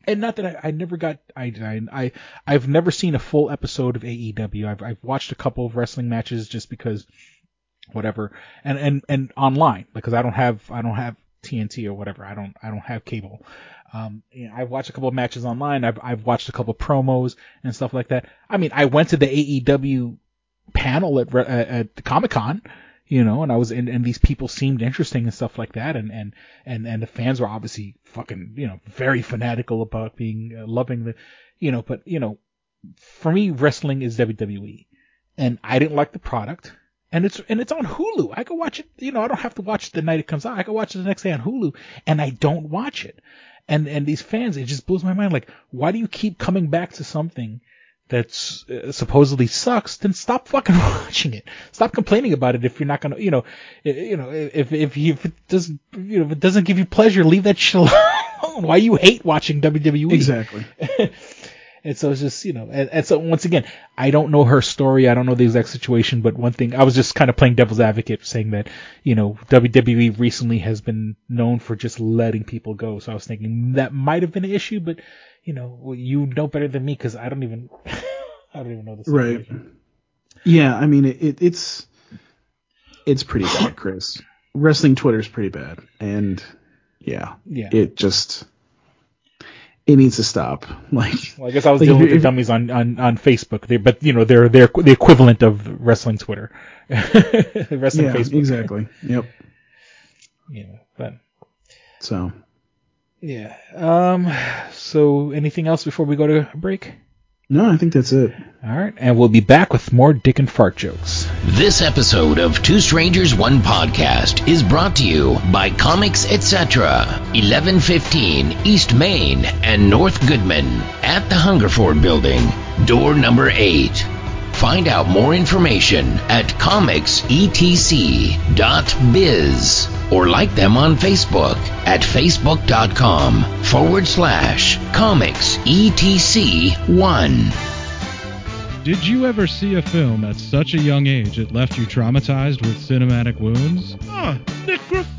and not that I, I never got, I, I, I, I've never seen a full episode of AEW. I've, I've watched a couple of wrestling matches just because, whatever, and, and, and online, because I don't have, I don't have TNT or whatever. I don't, I don't have cable. Um, you know, I've watched a couple of matches online. I've, I've watched a couple of promos and stuff like that. I mean, I went to the AEW panel at, at, Comic Con, you know, and I was, and, and these people seemed interesting and stuff like that. And, and, and, and the fans were obviously fucking, you know, very fanatical about being, uh, loving the, you know, but, you know, for me, wrestling is WWE and I didn't like the product. And it's and it's on Hulu. I can watch it. You know, I don't have to watch it the night it comes out. I can watch it the next day on Hulu, and I don't watch it. And and these fans, it just blows my mind. Like, why do you keep coming back to something that's uh, supposedly sucks? Then stop fucking watching it. Stop complaining about it if you're not gonna, you know, you know, if if you if it doesn't, you know, if it doesn't give you pleasure, leave that shit alone. Why you hate watching WWE? Exactly. And so it's just, you know, and, and so once again, I don't know her story. I don't know the exact situation, but one thing, I was just kind of playing devil's advocate saying that, you know, WWE recently has been known for just letting people go. So I was thinking that might have been an issue, but, you know, you know better than me because I don't even, I don't even know this. Right. Yeah, I mean it, it, it's it's pretty bad, Chris. Wrestling Twitter's pretty bad, and yeah, Yeah. it just it needs to stop. Like, Well, I guess I was Like, dealing if with the dummies on, on, on Facebook, they, but you know, they're, they're the equivalent of wrestling Twitter. wrestling yeah, Facebook. exactly. Yep. Yeah, but So Yeah. Um. So, anything else before we go to a break? No, I think that's it. All right, and we'll be back with more dick and fart jokes. This episode of Two Strangers One Podcast is brought to you by Comics Etc. 1115 East Main and North Goodman at the Hungerford Building, door number 8. Find out more information at comicsetc.biz or like them on Facebook at facebook.com forward slash comicsetc1. Did you ever see a film at such a young age it left you traumatized with cinematic wounds? Ah,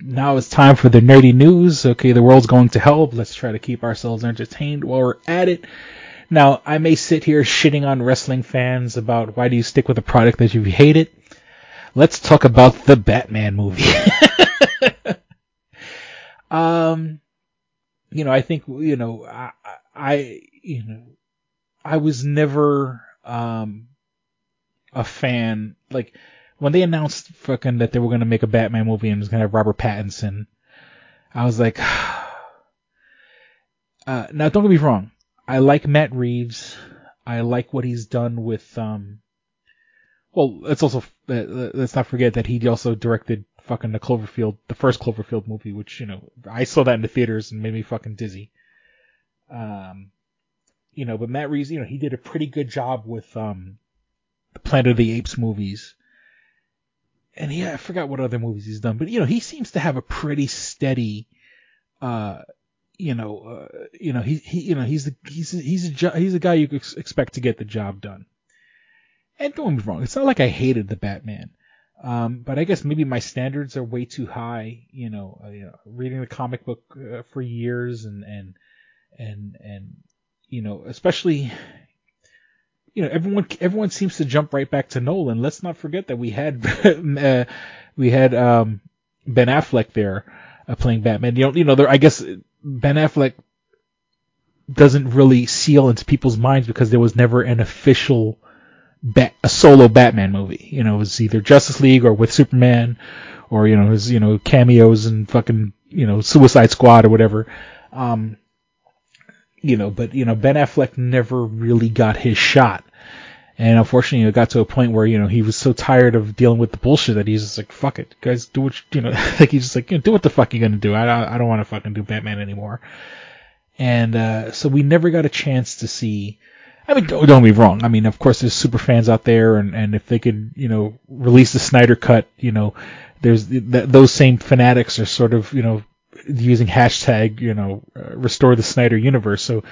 Now it's time for the nerdy news. Okay, the world's going to hell. Let's try to keep ourselves entertained while we're at it. Now, I may sit here shitting on wrestling fans about why do you stick with a product that you hate it. Let's talk about the Batman movie. um, you know, I think, you know, I, I, you know, I was never, um, a fan, like, when they announced fucking that they were gonna make a Batman movie and it was gonna have Robert Pattinson, I was like, uh, now don't get me wrong. I like Matt Reeves. I like what he's done with, um, well, let's also, uh, let's not forget that he also directed fucking the Cloverfield, the first Cloverfield movie, which, you know, I saw that in the theaters and made me fucking dizzy. Um, you know, but Matt Reeves, you know, he did a pretty good job with, um, the Planet of the Apes movies. And yeah, I forgot what other movies he's done, but you know, he seems to have a pretty steady, uh, you know, uh, you know, he, he, you know, he's the, he's, a, he's a, he's a guy you expect to get the job done. And don't me wrong, it's not like I hated the Batman. Um, but I guess maybe my standards are way too high, you know, uh, you know reading the comic book uh, for years and, and, and, and, you know, especially, you know, everyone everyone seems to jump right back to Nolan. Let's not forget that we had uh, we had um, Ben Affleck there uh, playing Batman. You know, you know, there, I guess Ben Affleck doesn't really seal into people's minds because there was never an official bat, a solo Batman movie. You know, it was either Justice League or with Superman, or you know, his you know cameos and fucking you know Suicide Squad or whatever. Um, you know, but you know Ben Affleck never really got his shot. And unfortunately, it got to a point where you know he was so tired of dealing with the bullshit that he's just like, "Fuck it, guys, do what you, you know." like he's just like, you know, "Do what the fuck you're gonna do. I don't, I don't want to fucking do Batman anymore." And uh, so we never got a chance to see. I mean, don't, don't be wrong. I mean, of course, there's super fans out there, and and if they could, you know, release the Snyder cut, you know, there's th- those same fanatics are sort of, you know, using hashtag, you know, uh, restore the Snyder universe. So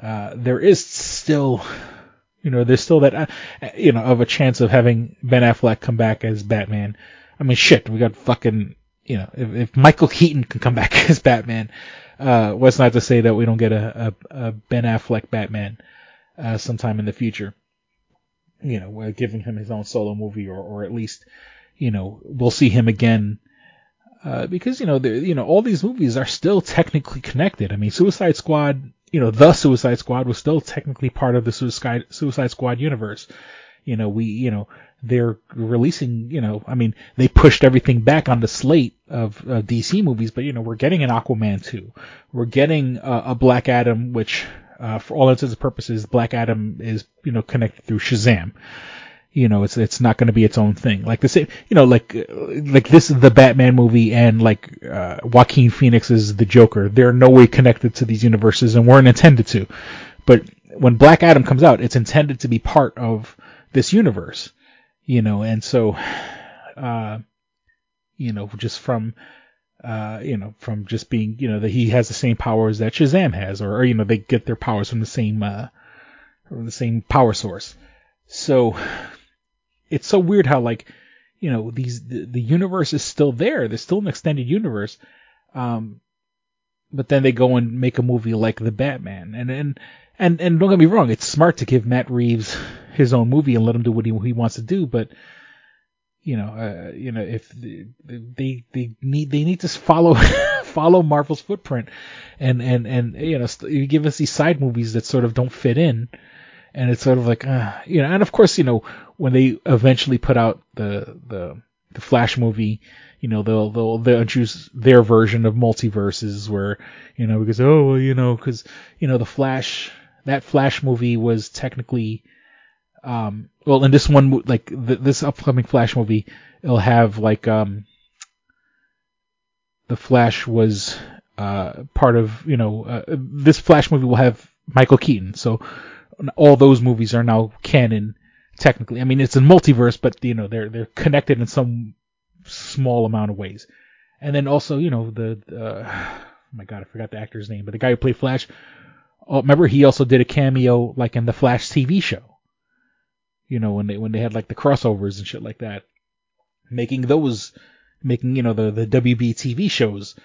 uh, there is still, you know, there's still that, uh, you know, of a chance of having Ben Affleck come back as Batman. I mean, shit, we got fucking, you know, if, if Michael Keaton can come back as Batman, uh, what's not to say that we don't get a, a, a Ben Affleck Batman uh, sometime in the future. You know, giving him his own solo movie, or, or at least, you know, we'll see him again uh, because you know, the, you know, all these movies are still technically connected. I mean, Suicide Squad, you know, the Suicide Squad was still technically part of the Suicide Suicide Squad universe. You know, we, you know, they're releasing, you know, I mean, they pushed everything back on the slate of uh, DC movies, but you know, we're getting an Aquaman 2. We're getting uh, a Black Adam, which, uh, for all intents and purposes, Black Adam is, you know, connected through Shazam you know it's it's not going to be its own thing like the same you know like uh, like this is the batman movie and like uh joaquin phoenix is the joker they're no way connected to these universes and weren't intended to but when black adam comes out it's intended to be part of this universe you know and so uh you know just from uh, you know, from just being, you know, that he has the same powers that Shazam has, or, or you know, they get their powers from the same, uh, from the same power source. So, it's so weird how like you know these the, the universe is still there. There's still an extended universe. Um but then they go and make a movie like the batman. And and and, and don't get me wrong it's smart to give matt reeves his own movie and let him do what he, he wants to do. But you know uh, you know if they they, they need they need to follow follow Marvel's footprint, and and and you know st- you give us these side movies that sort of don't fit in, and it's sort of like uh, you know, and of course you know when they eventually put out the the the Flash movie, you know they'll they'll they'll introduce their version of multiverses where you know because oh well, you know because you know the Flash that Flash movie was technically um well in this one like th- this upcoming Flash movie it'll have like um the Flash was uh part of you know uh, this Flash movie will have Michael Keaton. So all those movies are now canon technically. I mean it's a multiverse but you know they're they're connected in some small amount of ways. And then also you know the uh, oh my god I forgot the actor's name but the guy who played Flash oh, remember he also did a cameo like in the Flash TV show. You know when they when they had like the crossovers and shit like that. Making those making you know the the WB TV shows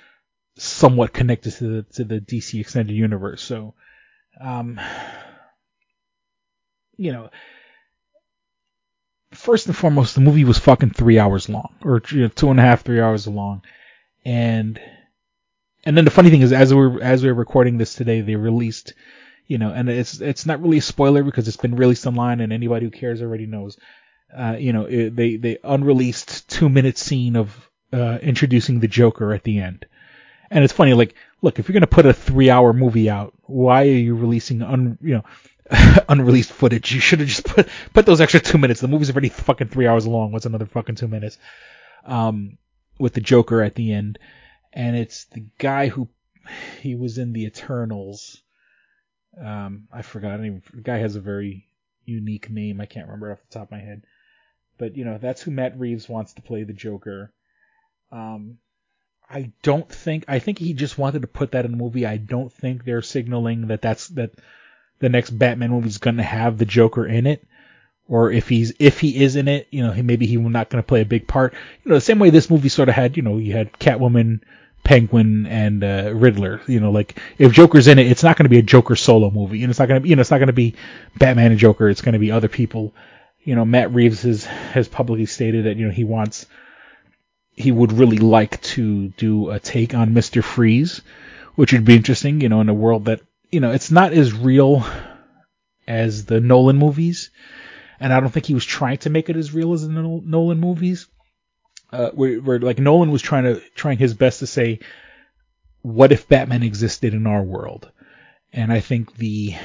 somewhat connected to the to the DC extended universe. So um you know first and foremost the movie was fucking three hours long or you know, two and a half three hours long. And and then the funny thing is as we're as we're recording this today they released you know and it's it's not really a spoiler because it's been released online and anybody who cares already knows. Uh, you know it, they they unreleased two minute scene of uh, introducing the Joker at the end. And it's funny like look if you're gonna put a three hour movie out why are you releasing un you know unreleased footage you should have just put put those extra two minutes the movie's already fucking three hours long what's another fucking two minutes um with the Joker at the end and it's the guy who he was in the Eternals. Um, I forgot. I don't even, the guy has a very unique name. I can't remember it off the top of my head. But you know, that's who Matt Reeves wants to play the Joker. Um, I don't think. I think he just wanted to put that in the movie. I don't think they're signaling that that's that the next Batman movie is going to have the Joker in it or if he's if he is in it, you know, he maybe he's not going to play a big part. You know, the same way this movie sort of had, you know, you had Catwoman, Penguin, and uh, Riddler. You know, like if Joker's in it, it's not going to be a Joker solo movie, and it's not going to be, you know, it's not going to be Batman and Joker. It's going to be other people. You know, Matt Reeves has has publicly stated that you know he wants he would really like to do a take on Mister Freeze, which would be interesting. You know, in a world that you know it's not as real as the Nolan movies and I don't think he was trying to make it as real as the Nolan movies. Uh, where, where like Nolan was trying to trying his best to say, what if Batman existed in our world? And I think the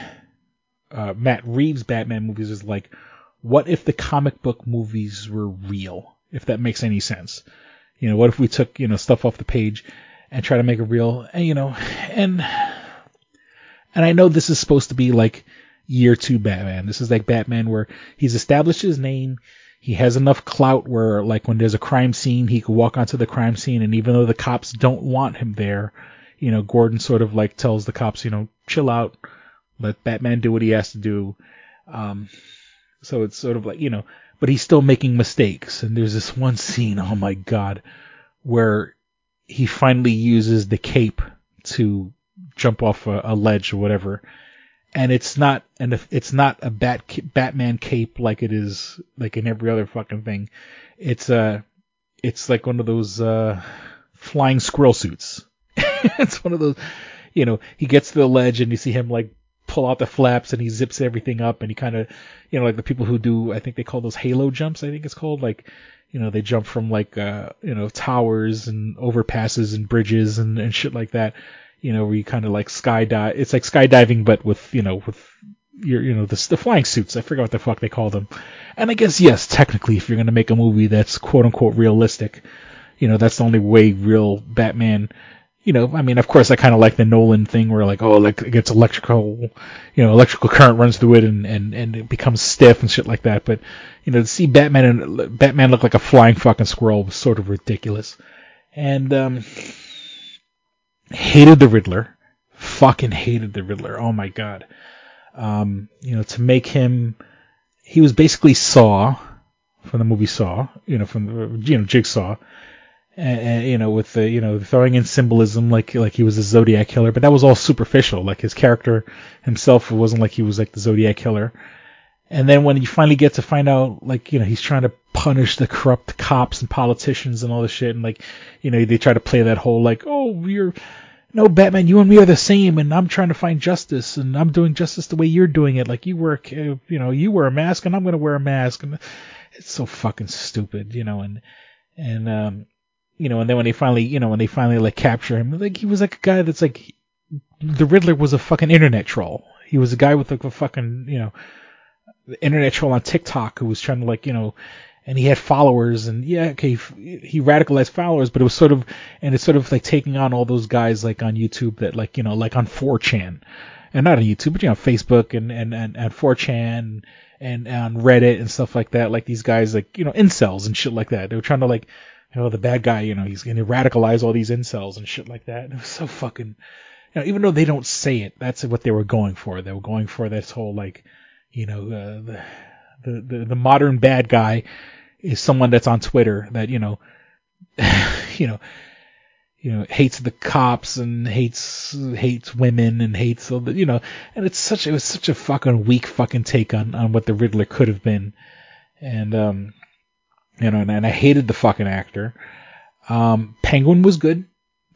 uh, Matt Reeves Batman movies is like, what if the comic book movies were real? If that makes any sense, you know, what if we took you know stuff off the page and try to make it real? And you know, and and I know this is supposed to be like year two Batman. This is like Batman where he's established his name. He has enough clout where, like, when there's a crime scene, he can walk onto the crime scene, and even though the cops don't want him there, you know, Gordon sort of like tells the cops, you know, chill out, let Batman do what he has to do. Um, so it's sort of like, you know, but he's still making mistakes. And there's this one scene, oh my god, where he finally uses the cape to jump off a, a ledge or whatever and it's not and it's not a bat Batman cape like it is like in every other fucking thing. It's uh it's like one of those uh flying squirrel suits. it's one of those you know, he gets to the ledge and you see him like pull out the flaps and he zips everything up and he kind of you know like the people who do I think they call those halo jumps I think it's called like you know they jump from like uh you know towers and overpasses and bridges and and shit like that you know, where you kind of like skydive. It's like skydiving, but with you know, with your you know the, the flying suits. I forget what the fuck they call them. And I guess yes, technically, if you're gonna make a movie that's quote unquote realistic, you know, that's the only way real Batman. You know, I mean, of course, I kind of like the Nolan thing where like, oh, like it gets electrical, you know, electrical current runs through it and and and it becomes stiff and shit like that. But you know, to see Batman and Batman look like a flying fucking squirrel was sort of ridiculous. And um, hated the Riddler. Fucking hated the Riddler. Oh my god. Um, you know, to make him, he was basically Saw from the movie Saw. You know, from the, you know Jigsaw. And, and, you know, with the you know throwing in symbolism like like he was a Zodiac killer, but that was all superficial. Like his character himself, wasn't like he was like the Zodiac killer. And then when you finally get to find out, like, you know, he's trying to punish the corrupt cops and politicians and all this shit, and like, you know, they try to play that whole like, oh, you're no Batman, you and me are the same, and I'm trying to find justice, and I'm doing justice the way you're doing it. Like you wear, you know, you wear a mask, and I'm gonna wear a mask, and it's so fucking stupid, you know, and and um, you know, and then when they finally, you know, when they finally like capture him, like he was like a guy that's like, the Riddler was a fucking internet troll. He was a guy with like a fucking, you know, internet troll on TikTok who was trying to like, you know, and he had followers and yeah, okay, he radicalized followers, but it was sort of, and it's sort of like taking on all those guys like on YouTube that like, you know, like on 4chan and not on YouTube, but you know, Facebook and, and, and, and 4chan and on Reddit and stuff like that. Like these guys, like, you know, incels and shit like that. They were trying to like, you know, the bad guy, you know, he's to radicalize all these incels and shit like that. And it was so fucking, you know, even though they don't say it, that's what they were going for. They were going for this whole like, you know, uh, the, the, the, the modern bad guy is someone that's on Twitter that, you know, you know, you know, hates the cops and hates hates women and hates all the, you know, and it's such it was such a fucking weak fucking take on on what the Riddler could have been, and um, you know, and, and I hated the fucking actor. Um, Penguin was good.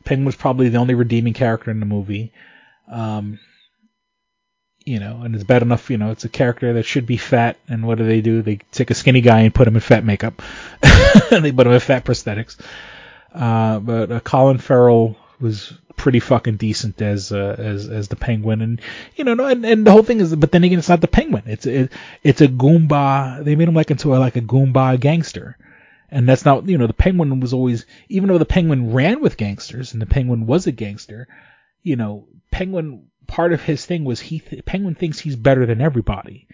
Penguin was probably the only redeeming character in the movie. Um, you know, and it's bad enough, you know, it's a character that should be fat, and what do they do? They take a skinny guy and put him in fat makeup. they put him in fat prosthetics. Uh, but uh, Colin Farrell was pretty fucking decent as uh, as as the Penguin, and you know, and, and the whole thing is, but then again, it's not the Penguin. It's it, it's a Goomba. They made him like into a, like a Goomba gangster, and that's not you know the Penguin was always even though the Penguin ran with gangsters and the Penguin was a gangster, you know, Penguin part of his thing was he th- Penguin thinks he's better than everybody,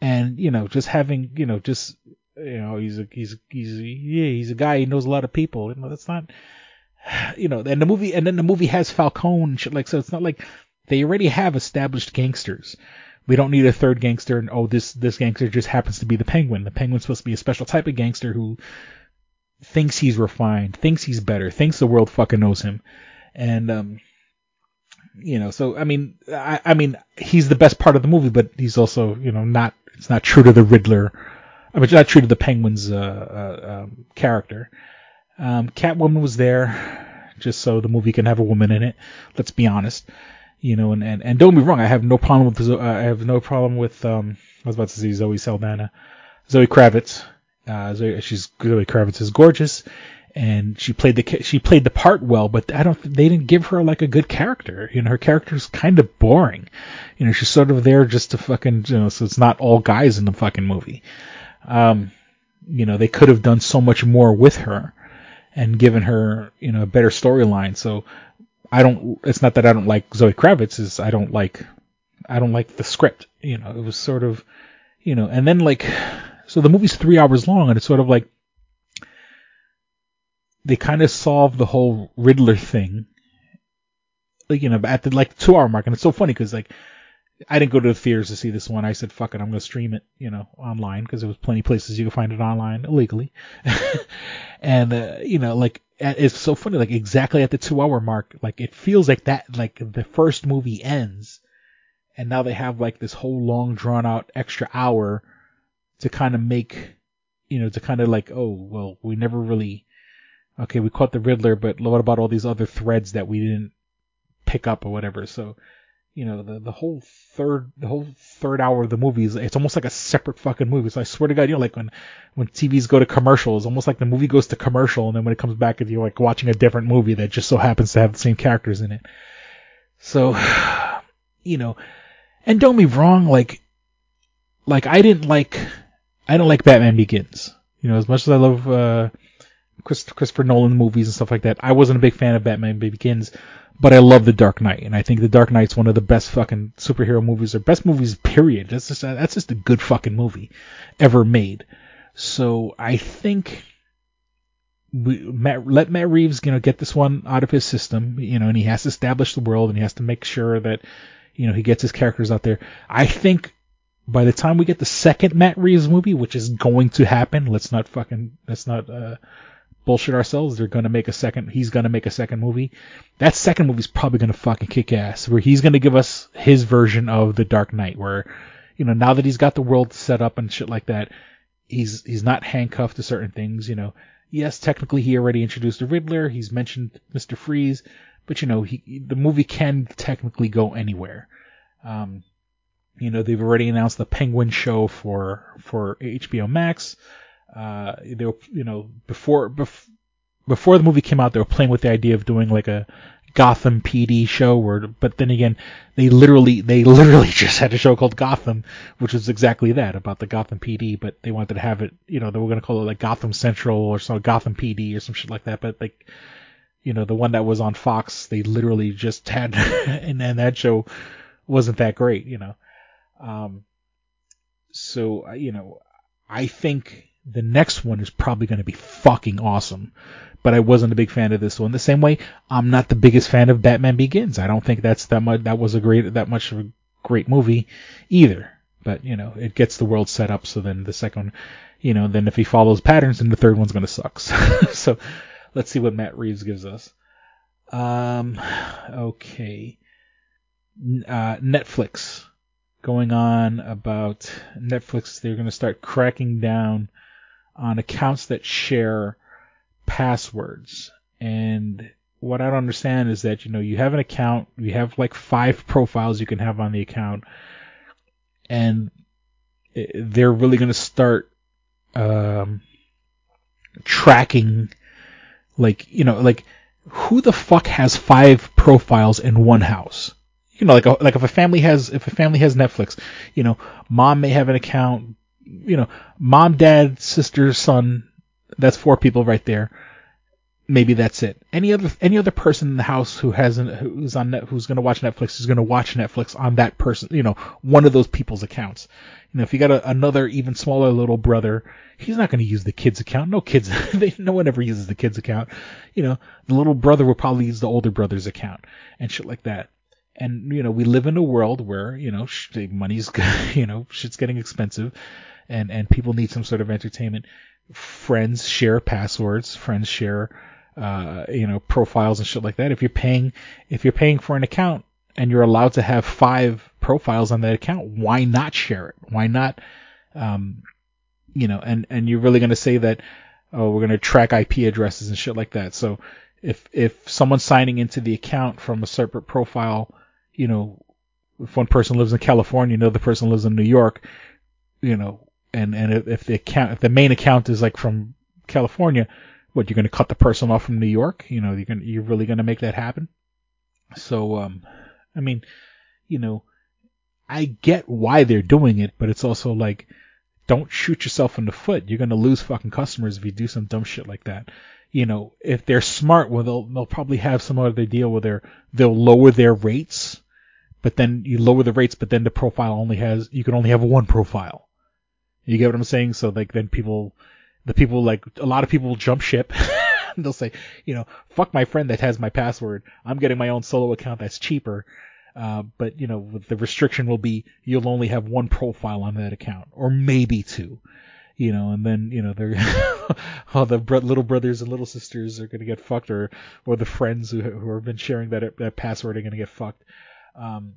and you know just having you know just you know he's a he's he's yeah he's a guy he knows a lot of people. You know that's not you know and the movie and then the movie has Falcone shit like so it's not like they already have established gangsters. We don't need a third gangster and oh this this gangster just happens to be the Penguin. The Penguin's supposed to be a special type of gangster who thinks he's refined, thinks he's better, thinks the world fucking knows him. And um you know, so I mean, I, I mean, he's the best part of the movie, but he's also, you know, not. It's not true to the Riddler. I mean, it's not true to the Penguin's uh, uh, um, character. Um, Catwoman was there just so the movie can have a woman in it. Let's be honest, you know, and and, and don't be wrong. I have no problem with uh, I have no problem with um. I was about to say Zoe Saldana, Zoe Kravitz. Uh, Zoe, she's Zoe Kravitz is gorgeous and she played the she played the part well, but I don't they didn't give her like a good character. You know, her character's kind of boring. You know, she's sort of there just to fucking you know, so it's not all guys in the fucking movie. Um, you know, they could have done so much more with her and given her you know a better storyline. So I don't. It's not that I don't like Zoe Kravitz. Is I don't like I don't like the script. You know, it was sort of you know, and then like so the movie's three hours long, and it's sort of like they kind of solved the whole Riddler thing, like you know, at the like two hour mark, and it's so funny because like I didn't go to the theaters to see this one. I said, "Fuck it, I'm gonna stream it," you know, online because there was plenty of places you could find it online illegally, and uh, you know, like it's so funny, like exactly at the two hour mark, like it feels like that, like the first movie ends, and now they have like this whole long drawn out extra hour to kind of make, you know, to kind of like, oh well, we never really okay, we caught the Riddler, but what about all these other threads that we didn't pick up or whatever? So, you know, the the whole third the whole third hour of the movie is it's almost like a separate fucking movie. So I swear to God, you know, like when when TVs go to commercials, almost like the movie goes to commercial, and then when it comes back, you're like watching a different movie that just so happens to have the same characters in it. So, you know, and don't be wrong, like, like I didn't like I don't like Batman Begins. You know, as much as I love. uh Christopher Nolan movies and stuff like that. I wasn't a big fan of Batman Begins, but I love The Dark Knight, and I think The Dark Knight's one of the best fucking superhero movies or best movies period. That's just that's just a good fucking movie ever made. So I think we Matt, let Matt Reeves you know get this one out of his system, you know, and he has to establish the world and he has to make sure that you know he gets his characters out there. I think by the time we get the second Matt Reeves movie, which is going to happen, let's not fucking let's not uh, bullshit ourselves. They're gonna make a second. He's gonna make a second movie. That second movie's probably gonna fucking kick ass. Where he's gonna give us his version of the Dark Knight, where you know, now that he's got the world set up and shit like that, he's he's not handcuffed to certain things. You know, yes, technically he already introduced the Riddler. He's mentioned Mister Freeze, but you know, he the movie can technically go anywhere. Um, you know, they've already announced the Penguin show for for HBO Max. Uh, they were, you know, before bef- before the movie came out, they were playing with the idea of doing like a Gotham PD show where but then again they literally they literally just had a show called Gotham which was exactly that about the Gotham PD but they wanted to have it you know they were going to call it like Gotham Central or some Gotham PD or some shit like that but like you know the one that was on Fox they literally just had and then that show wasn't that great you know. Um so you know I think the next one is probably going to be fucking awesome but I wasn't a big fan of this one. The same way, I'm not the biggest fan of Batman Begins. I don't think that's that much. That was a great, that much of a great movie, either. But you know, it gets the world set up. So then the second, you know, then if he follows patterns, then the third one's gonna suck. so let's see what Matt Reeves gives us. Um, okay. Uh, Netflix going on about Netflix. They're gonna start cracking down on accounts that share passwords. And what I don't understand is that, you know, you have an account, you have like five profiles you can have on the account, and they're really going to start um, tracking, like, you know, like, who the fuck has five profiles in one house? You know, like, a, like if a family has, if a family has Netflix, you know, mom may have an account, you know, mom, dad, sister, son, that's four people right there. Maybe that's it. Any other any other person in the house who hasn't who's on net, who's going to watch Netflix is going to watch Netflix on that person. You know, one of those people's accounts. You know, if you got a, another even smaller little brother, he's not going to use the kid's account. No kids, they, no one ever uses the kid's account. You know, the little brother will probably use the older brother's account and shit like that. And you know, we live in a world where you know money's you know shit's getting expensive, and and people need some sort of entertainment friends share passwords, friends share, uh, you know, profiles and shit like that. If you're paying, if you're paying for an account and you're allowed to have five profiles on that account, why not share it? Why not, um, you know, and, and you're really to say that, oh, we're to track IP addresses and shit like that. So if, if someone's signing into the account from a separate profile, you know, if one person lives in California, another person lives in New York, you know, and and if the account if the main account is like from California, what you're going to cut the person off from New York? You know, you're going you're really going to make that happen? So um, I mean, you know, I get why they're doing it, but it's also like, don't shoot yourself in the foot. You're going to lose fucking customers if you do some dumb shit like that. You know, if they're smart, well, they'll they'll probably have some other deal where they're they'll lower their rates, but then you lower the rates, but then the profile only has you can only have one profile. You get what I'm saying? So like then people, the people like a lot of people will jump ship. They'll say, you know, fuck my friend that has my password. I'm getting my own solo account that's cheaper. Uh, but you know, the restriction will be you'll only have one profile on that account, or maybe two. You know, and then you know they're all the little brothers and little sisters are gonna get fucked, or or the friends who who have been sharing that that password are gonna get fucked. Um,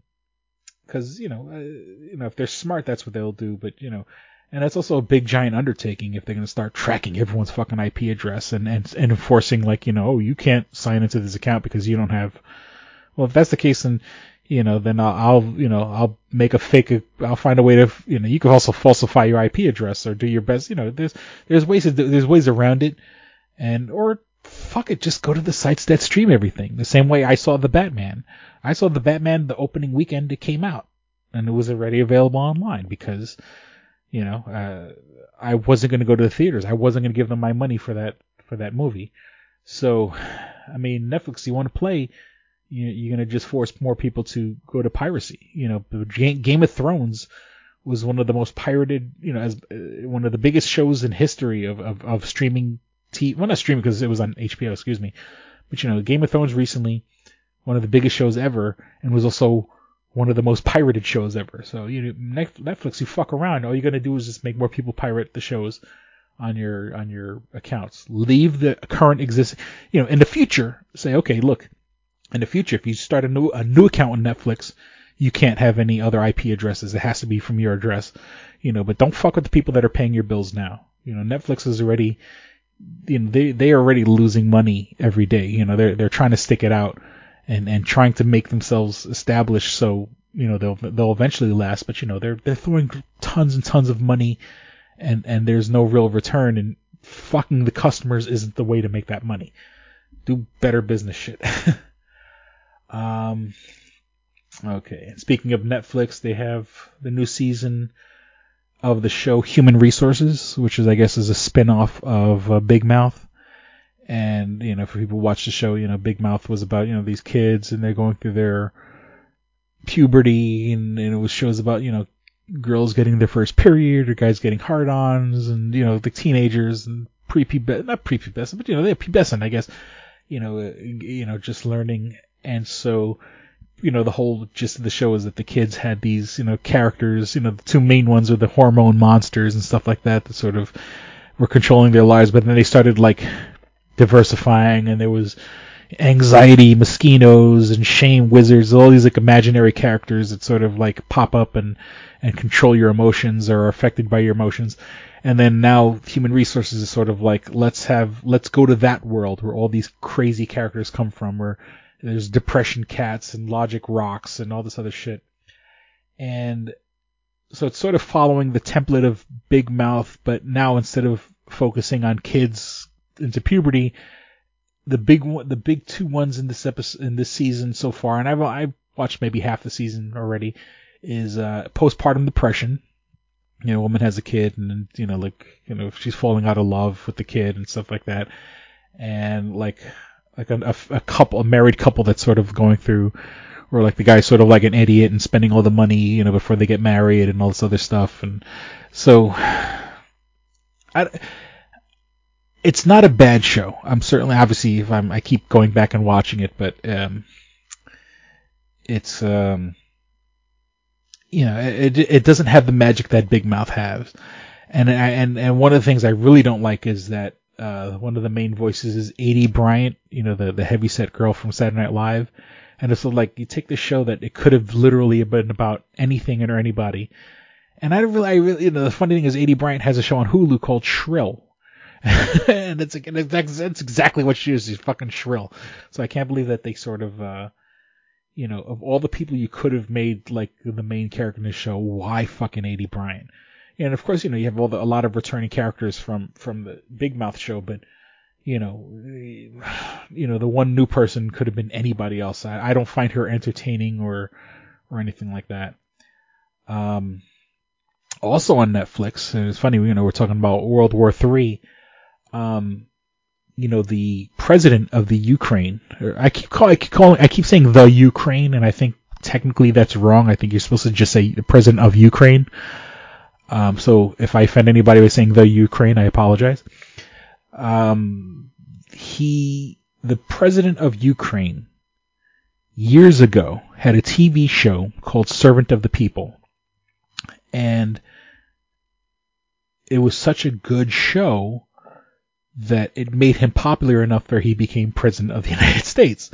because you know, uh, you know if they're smart, that's what they'll do. But you know, and that's also a big giant undertaking if they're going to start tracking everyone's fucking IP address and, and, and enforcing like, you know, oh, you can't sign into this account because you don't have, well, if that's the case, then, you know, then I'll, I'll, you know, I'll make a fake, I'll find a way to, you know, you can also falsify your IP address or do your best, you know, there's, there's ways to, there's ways around it and, or fuck it, just go to the sites that stream everything. The same way I saw the Batman. I saw the Batman the opening weekend it came out and it was already available online because, you know, uh, I wasn't going to go to the theaters. I wasn't going to give them my money for that for that movie. So, I mean, Netflix, you want to play, you, you're going to just force more people to go to piracy. You know, Game of Thrones was one of the most pirated, you know, as uh, one of the biggest shows in history of of, of streaming TV. Well, not streaming because it was on HBO, excuse me. But you know, Game of Thrones recently, one of the biggest shows ever, and was also one of the most pirated shows ever. So you know, Netflix, you fuck around. All you're gonna do is just make more people pirate the shows on your on your accounts. Leave the current existing. You know, in the future, say, okay, look, in the future, if you start a new a new account on Netflix, you can't have any other IP addresses. It has to be from your address, you know. But don't fuck with the people that are paying your bills now. You know, Netflix is already, you know, they they are already losing money every day. You know, they're they're trying to stick it out and and trying to make themselves established so you know they'll they'll eventually last. But you know, they're they're throwing tons and tons of money, and and there's no real return. And fucking the customers isn't the way to make that money. Do better business shit. um. Okay. Speaking of Netflix, they have the new season of the show Human Resources, which is I guess is a spin-off of uh, Big Mouth. And you know, for people who watch the show, you know, Big Mouth was about you know these kids and they're going through their puberty, and, and it was shows about you know girls getting their first period or guys getting hard-ons, and you know the teenagers and pre-pubescent, not pre-pubescent, but you know they're pubescent, I guess. You know, uh, you know, just learning, and so you know, the whole gist of the show is that the kids had these, you know, characters, you know, the two main ones were the hormone monsters and stuff like that that sort of were controlling their lives, but then they started like diversifying and there was anxiety mosquitoes and shame wizards, all these like imaginary characters that sort of like pop up and, and control your emotions or are affected by your emotions. And then now human resources is sort of like, let's have, let's go to that world where all these crazy characters come from, where there's depression cats and logic rocks and all this other shit. And so it's sort of following the template of Big Mouth, but now instead of focusing on kids into puberty, the big one, the big two ones in this episode, in this season so far, and I've I've watched maybe half the season already, is uh, postpartum depression. You know, a woman has a kid, and you know, like you know, she's falling out of love with the kid and stuff like that, and like like a, a, couple, a married couple that's sort of going through, or like the guy's sort of like an idiot and spending all the money, you know, before they get married and all this other stuff, and so, I, it's not a bad show. I'm certainly, obviously, if I'm, I keep going back and watching it, but um, it's um, you know, it it doesn't have the magic that Big Mouth has, and I, and and one of the things I really don't like is that uh, one of the main voices is Aidy Bryant, you know, the the heavyset girl from Saturday Night Live, and it's like you take the show that it could have literally been about anything or anybody, and I really, I really, you know, the funny thing is Aidy Bryant has a show on Hulu called Shrill. and it's that's, that's exactly what she is. She's fucking shrill. So I can't believe that they sort of, uh, you know, of all the people you could have made like the main character in the show, why fucking Aidy Bryant? And of course, you know, you have all the, a lot of returning characters from from the Big Mouth show, but you know, you know, the one new person could have been anybody else. I, I don't find her entertaining or or anything like that. Um, also on Netflix, and it's funny, you know, we're talking about World War Three. Um, you know, the president of the Ukraine. I keep call, I keep calling, I keep saying the Ukraine, and I think technically that's wrong. I think you're supposed to just say the president of Ukraine. Um, so if I offend anybody by saying the Ukraine, I apologize. Um, he, the president of Ukraine, years ago had a TV show called Servant of the People, and it was such a good show that it made him popular enough where he became president of the United States.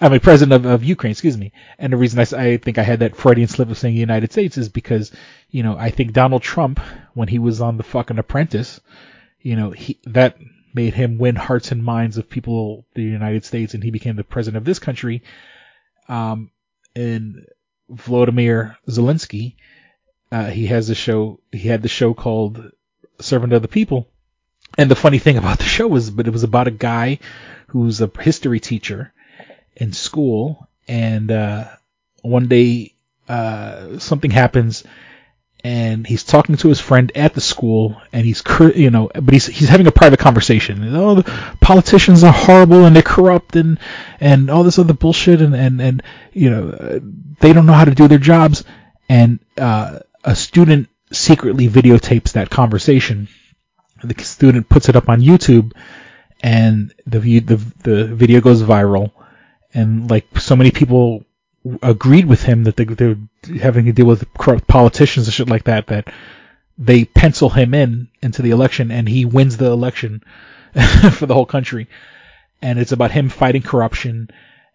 I mean, president of, of Ukraine, excuse me. And the reason I, I think I had that Freudian slip of saying United States is because, you know, I think Donald Trump, when he was on the fucking Apprentice, you know, he, that made him win hearts and minds of people, the United States, and he became the president of this country. Um, and Vladimir Zelensky, uh, he has a show, he had the show called Servant of the People. And the funny thing about the show was, but it was about a guy who's a history teacher in school, and uh, one day uh, something happens, and he's talking to his friend at the school, and he's you know, but he's he's having a private conversation. And, oh, the politicians are horrible and they're corrupt and and all this other bullshit, and and and you know, they don't know how to do their jobs. And uh, a student secretly videotapes that conversation. The student puts it up on YouTube, and the the the video goes viral and like so many people agreed with him that they, they're having to deal with corrupt politicians and shit like that that they pencil him in into the election and he wins the election for the whole country and it's about him fighting corruption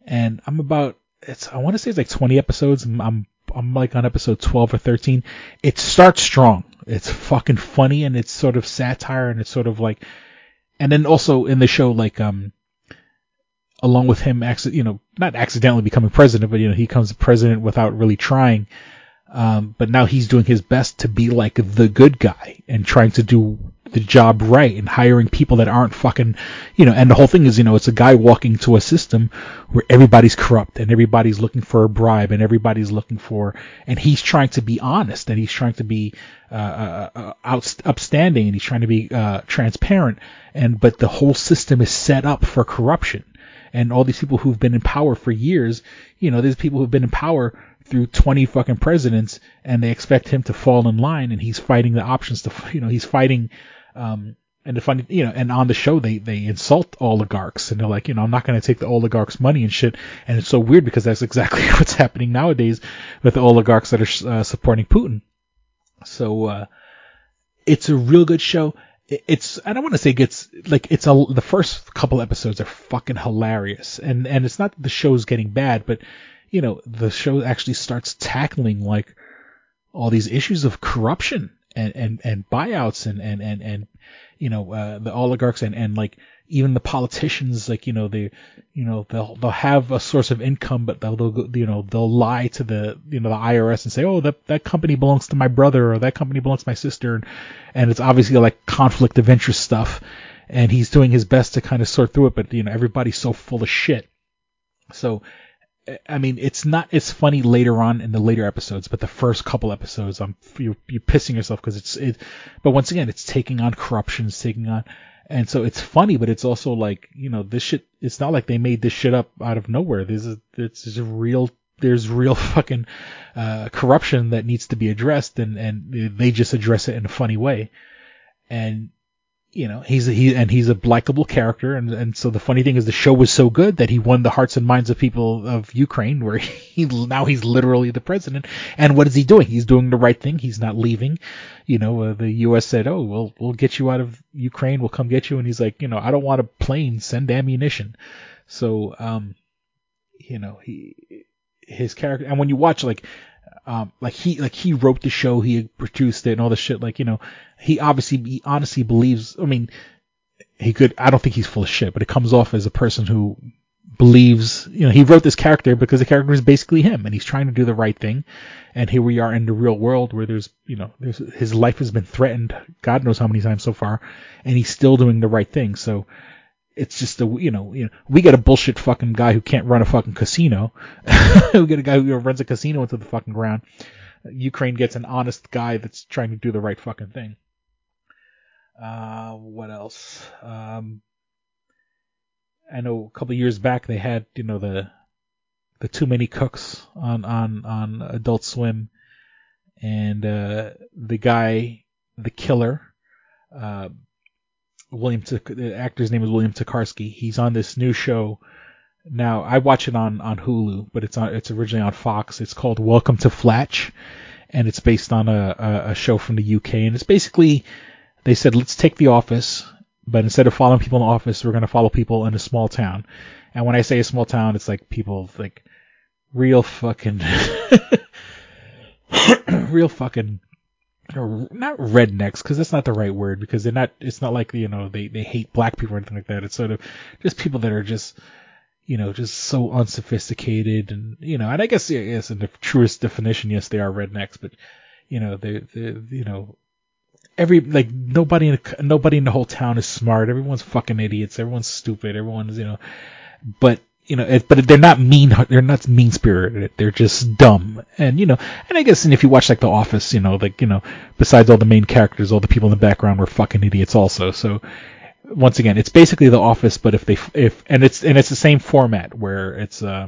and I'm about it's I want to say it's like 20 episodes. I'm, I'm I'm like on episode 12 or 13. It starts strong. It's fucking funny and it's sort of satire and it's sort of like, and then also in the show like um, along with him, acci- you know, not accidentally becoming president, but you know he becomes president without really trying. Um, but now he's doing his best to be like the good guy and trying to do the job right and hiring people that aren't fucking, you know, and the whole thing is, you know, it's a guy walking to a system where everybody's corrupt and everybody's looking for a bribe and everybody's looking for, and he's trying to be honest and he's trying to be, uh, uh, uh out, upstanding and he's trying to be, uh, transparent and, but the whole system is set up for corruption. And all these people who've been in power for years, you know, there's people who've been in power through 20 fucking presidents and they expect him to fall in line and he's fighting the options to, you know, he's fighting, um, and the funny, you know, and on the show they they insult oligarchs and they're like, you know, I'm not going to take the oligarchs' money and shit. And it's so weird because that's exactly what's happening nowadays with the oligarchs that are uh, supporting Putin. So uh, it's a real good show. It's I don't want to say it gets like it's a the first couple episodes are fucking hilarious and and it's not that the show's getting bad, but you know the show actually starts tackling like all these issues of corruption and and and buyouts and and and and you know uh, the oligarchs and and like even the politicians like you know they you know they'll they'll have a source of income but they'll, they'll you know they'll lie to the you know the IRS and say oh that that company belongs to my brother or that company belongs to my sister. And, and it's obviously like conflict of interest stuff. And he's doing his best to kind of sort through it but you know everybody's so full of shit. So I mean, it's not as funny later on in the later episodes, but the first couple episodes, I'm you're, you're pissing yourself because it's it. But once again, it's taking on corruption, it's taking on, and so it's funny, but it's also like you know this shit. It's not like they made this shit up out of nowhere. This is it's just real. There's real fucking uh, corruption that needs to be addressed, and and they just address it in a funny way, and you know, he's a, he and he's a likable character, and and so the funny thing is the show was so good that he won the hearts and minds of people of Ukraine, where he now he's literally the president. And what is he doing? He's doing the right thing. He's not leaving. You know, uh, the U.S. said, "Oh, we'll we'll get you out of Ukraine. We'll come get you," and he's like, you know, I don't want a plane. Send ammunition. So, um, you know, he his character, and when you watch like um, like he like he wrote the show, he produced it, and all this shit. Like you know, he obviously he honestly believes. I mean, he could. I don't think he's full of shit, but it comes off as a person who believes. You know, he wrote this character because the character is basically him, and he's trying to do the right thing. And here we are in the real world where there's you know there's his life has been threatened, God knows how many times so far, and he's still doing the right thing. So it's just a you know you know we got a bullshit fucking guy who can't run a fucking casino. we get a guy who runs a casino into the fucking ground. Ukraine gets an honest guy that's trying to do the right fucking thing. Uh, what else? Um, I know a couple years back they had you know the the too many cooks on on on Adult Swim, and uh, the guy, the killer. Uh, William, the actor's name is William Tokarsky. He's on this new show. Now I watch it on on Hulu, but it's on it's originally on Fox. It's called Welcome to Flatch, and it's based on a, a, show from the UK. And it's basically they said let's take The Office, but instead of following people in the office, we're going to follow people in a small town. And when I say a small town, it's like people like real fucking real fucking not rednecks because that's not the right word because they're not it's not like you know they they hate black people or anything like that. It's sort of just people that are just you know just so unsophisticated and you know and i guess yes in the truest definition yes they are rednecks but you know they they you know every like nobody in the, nobody in the whole town is smart. Everyone's fucking idiots. Everyone's stupid. Everyone's you know but you know, it, but they're not mean. They're not mean spirited. They're just dumb. And you know, and I guess, and if you watch like The Office, you know, like you know, besides all the main characters, all the people in the background were fucking idiots also. So once again, it's basically The Office, but if they if and it's and it's the same format where it's uh,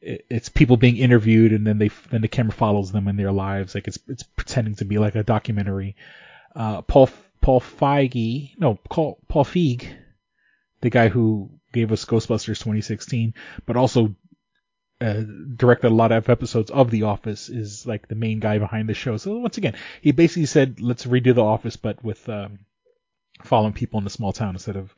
it, it's people being interviewed and then they then the camera follows them in their lives. Like it's it's pretending to be like a documentary. Uh, Paul Paul Feige, no, Paul Paul Feig, the guy who gave us Ghostbusters 2016, but also uh, directed a lot of episodes of The Office, is like the main guy behind the show. So once again, he basically said, let's redo The Office, but with um, following people in the small town instead of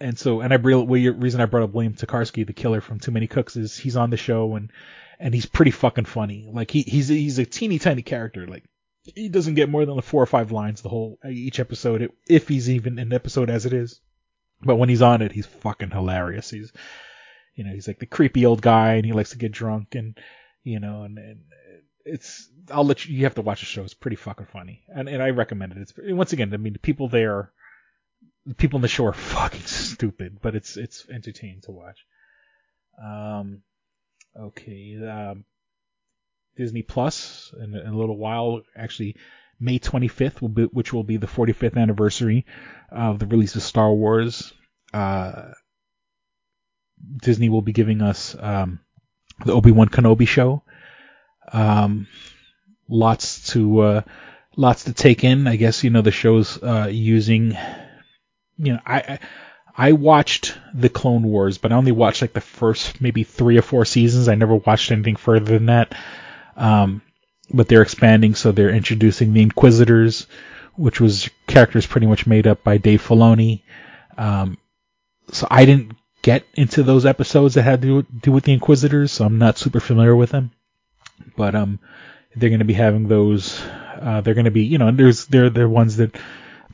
and so and I real well, the reason I brought up William Tokarsky, the killer from Too Many Cooks, is he's on the show and and he's pretty fucking funny. Like he he's he's a teeny tiny character. Like he doesn't get more than like four or five lines the whole each episode, if he's even an episode as it is. But when he's on it, he's fucking hilarious. He's you know he's like the creepy old guy and he likes to get drunk and you know and, and it's I'll let you you have to watch the show. It's pretty fucking funny and and I recommend it. It's once again I mean the people there the people on the show are fucking stupid, but it's it's entertaining to watch. Um, okay, um, Disney Plus in, in, a little while, actually May 25th will be, which will be the 45th anniversary of the release of Star Wars. Uh, Disney will be giving us um, the Obi Wan Kenobi show. Um, lots to uh, lots to take in. I guess you know the show's uh, using you know, I, I watched the Clone Wars, but I only watched like the first maybe three or four seasons. I never watched anything further than that. Um, but they're expanding, so they're introducing the Inquisitors, which was characters pretty much made up by Dave Filoni. Um, so I didn't get into those episodes that had to do with the Inquisitors, so I'm not super familiar with them. But um, they're going to be having those. Uh, they're going to be, you know, there's they're they're ones that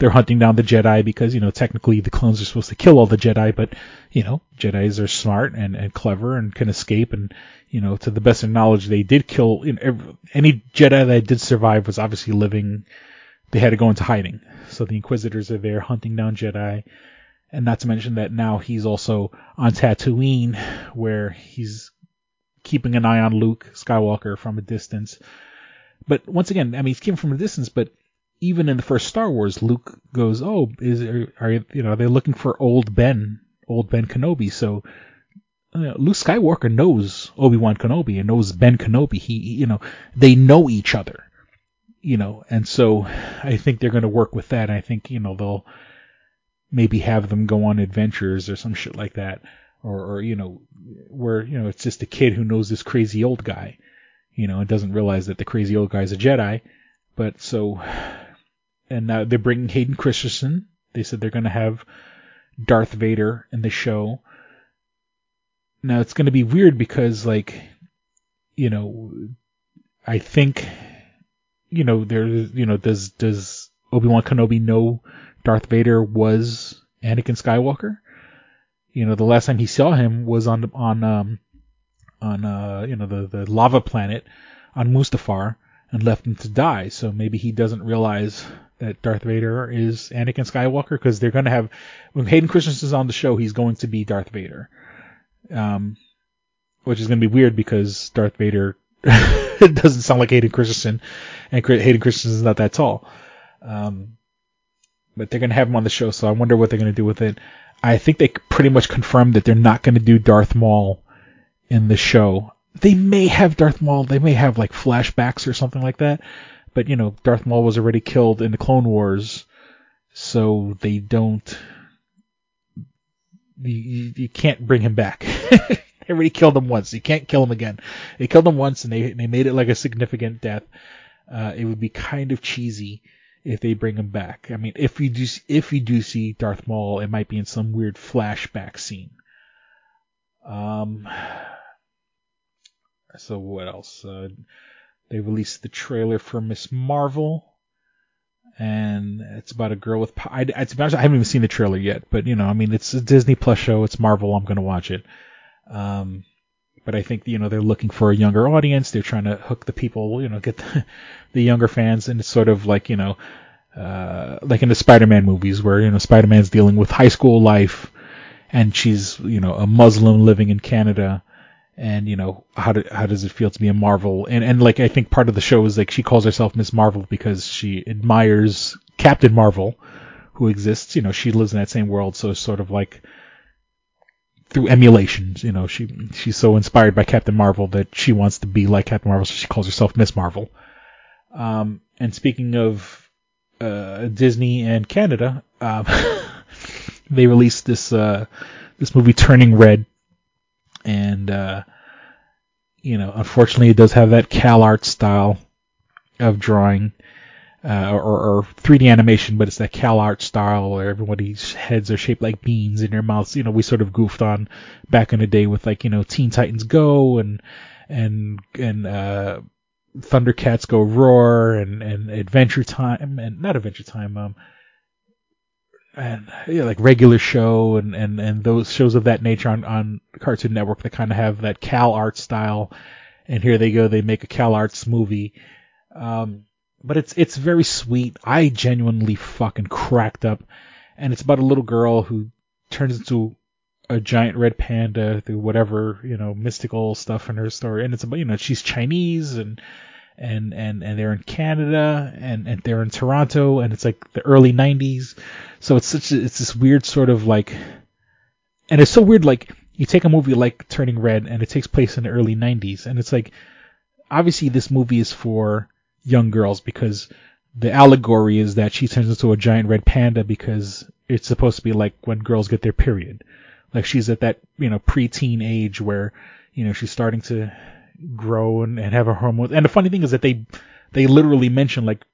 they're hunting down the Jedi because, you know, technically the clones are supposed to kill all the Jedi, but, you know, Jedi's are smart and, and clever and can escape. And, you know, to the best of knowledge, they did kill, you know, every, any Jedi that did survive was obviously living, they had to go into hiding. So the Inquisitors are there hunting down Jedi. And not to mention that now he's also on Tatooine, where he's keeping an eye on Luke Skywalker from a distance. But once again, I mean, he's keeping from a distance, but even in the first Star Wars, Luke goes, "Oh, is are, you know they're looking for old Ben, old Ben Kenobi?" So uh, Luke Skywalker knows Obi Wan Kenobi and knows Ben Kenobi. He, you know, they know each other, you know, and so I think they're going to work with that. I think you know they'll maybe have them go on adventures or some shit like that, or, or you know, where you know it's just a kid who knows this crazy old guy, you know, and doesn't realize that the crazy old guy is a Jedi. But so and now they're bringing Hayden Christensen. They said they're going to have Darth Vader in the show. Now it's going to be weird because like you know I think you know there you know does does Obi-Wan Kenobi know Darth Vader was Anakin Skywalker? You know the last time he saw him was on on um on uh you know the the lava planet on Mustafar and left him to die. So maybe he doesn't realize that Darth Vader is Anakin Skywalker because they're going to have when Hayden Christensen's on the show, he's going to be Darth Vader, um, which is going to be weird because Darth Vader doesn't sound like Hayden Christensen, and Hayden Christensen's not that tall. Um, but they're going to have him on the show, so I wonder what they're going to do with it. I think they pretty much confirmed that they're not going to do Darth Maul in the show. They may have Darth Maul. They may have like flashbacks or something like that. But you know, Darth Maul was already killed in the Clone Wars, so they don't. You, you can't bring him back. they already killed him once. You can't kill him again. They killed him once, and they they made it like a significant death. Uh, it would be kind of cheesy if they bring him back. I mean, if you do if you do see Darth Maul, it might be in some weird flashback scene. Um. So what else? Uh, they released the trailer for Miss Marvel, and it's about a girl with. I, I, I haven't even seen the trailer yet, but you know, I mean, it's a Disney Plus show. It's Marvel. I'm gonna watch it. Um, but I think you know they're looking for a younger audience. They're trying to hook the people, you know, get the, the younger fans, and it's sort of like you know, uh, like in the Spider-Man movies where you know Spider-Man's dealing with high school life, and she's you know a Muslim living in Canada, and you know how do, how does it feel to be a Marvel? And and like I think part of the show is like she calls herself Miss Marvel because she admires Captain Marvel, who exists. You know, she lives in that same world, so it's sort of like through emulations. You know, she she's so inspired by Captain Marvel that she wants to be like Captain Marvel, so she calls herself Miss Marvel. Um, and speaking of uh, Disney and Canada, um, they released this uh, this movie Turning Red and uh, you know, unfortunately, it does have that CalArt style of drawing. uh, or, or 3D animation, but it's that Cal Art style where everybody's heads are shaped like beans in their mouths. You know, we sort of goofed on back in the day with like you know Teen Titans Go and and and uh, Thundercats Go Roar and and Adventure Time and not Adventure Time um and yeah like regular show and and and those shows of that nature on on Cartoon Network that kind of have that Cal Art style. And here they go, they make a Cal Arts movie. Um, but it's it's very sweet. I genuinely fucking cracked up, and it's about a little girl who turns into a giant red panda through whatever you know mystical stuff in her story, and it's about you know she's Chinese and and and and they're in Canada and and they're in Toronto, and it's like the early '90s, so it's such a, it's this weird sort of like, and it's so weird like you take a movie like Turning Red and it takes place in the early '90s, and it's like obviously this movie is for young girls because the allegory is that she turns into a giant red panda because it's supposed to be like when girls get their period. Like she's at that, you know, preteen age where, you know, she's starting to grow and, and have her hormones. And the funny thing is that they, they literally mention like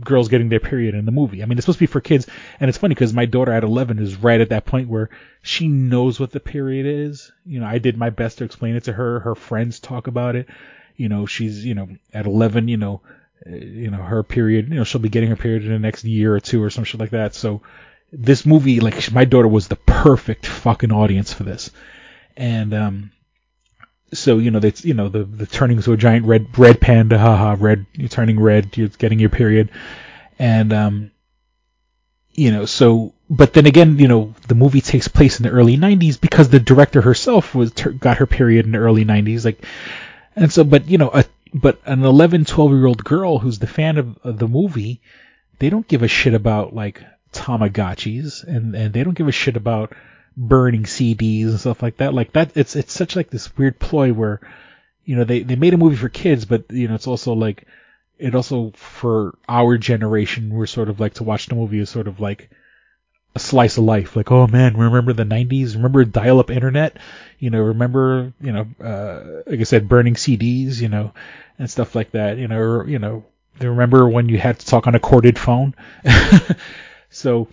girls getting their period in the movie. I mean, it's supposed to be for kids. And it's funny because my daughter at 11 is right at that point where she knows what the period is. You know, I did my best to explain it to her. Her friends talk about it. You know, she's, you know, at 11, you know, uh, you know, her period, you know, she'll be getting her period in the next year or two or some shit like that. So this movie, like my daughter was the perfect fucking audience for this. And, um, so, you know, that's, you know, the, the turning into a giant red, red panda, haha, red, you're turning red, you're getting your period. And, um, you know, so, but then again, you know, the movie takes place in the early 90s because the director herself was, got her period in the early 90s. Like, and so, but, you know, a but an 11, 12 year old girl who's the fan of, of, the movie, they don't give a shit about like Tamagotchis and, and they don't give a shit about burning CDs and stuff like that. Like that, it's, it's such like this weird ploy where, you know, they, they made a movie for kids, but you know, it's also like, it also for our generation, we're sort of like to watch the movie is sort of like, a slice of life. Like, oh man, remember the 90s? Remember dial-up internet? You know, remember, you know, uh, like I said, burning CDs, you know, and stuff like that. You know, or, you know, remember when you had to talk on a corded phone? so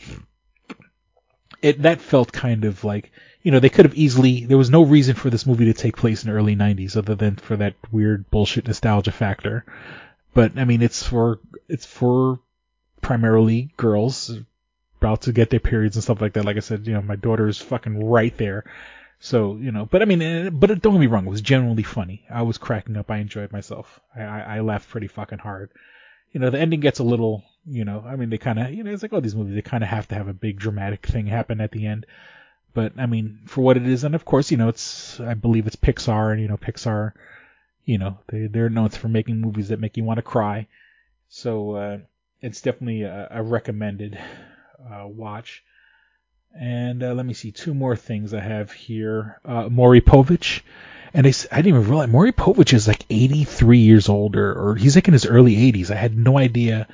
it that felt kind of like, you know, they could have easily. There was no reason for this movie to take place in the early 90s other than for that weird bullshit nostalgia factor. But I mean, it's for it's for primarily girls about to get their periods and stuff like that. Like I said, you know, my daughter is fucking right there. So, you know, but I mean, eh, but don't get me wrong, it was genuinely funny. I was cracking up. I enjoyed myself. I, I, I laughed pretty fucking hard. You know, the ending gets a little, you know, I mean, they kind of, you know, it's like, oh, these movies, they kind of have to have a big dramatic thing happen at the end. But, I mean, for what it is, and of course, you know, it's, I believe it's Pixar, and, you know, Pixar, you know, they, they're known for making movies that make you want to cry. So, uh, it's definitely a, a recommended uh, watch. And uh, let me see two more things I have here. Uh, Maury Povich, and I, I didn't even realize Maury Povich is like 83 years old, or, or he's like in his early 80s. I had no idea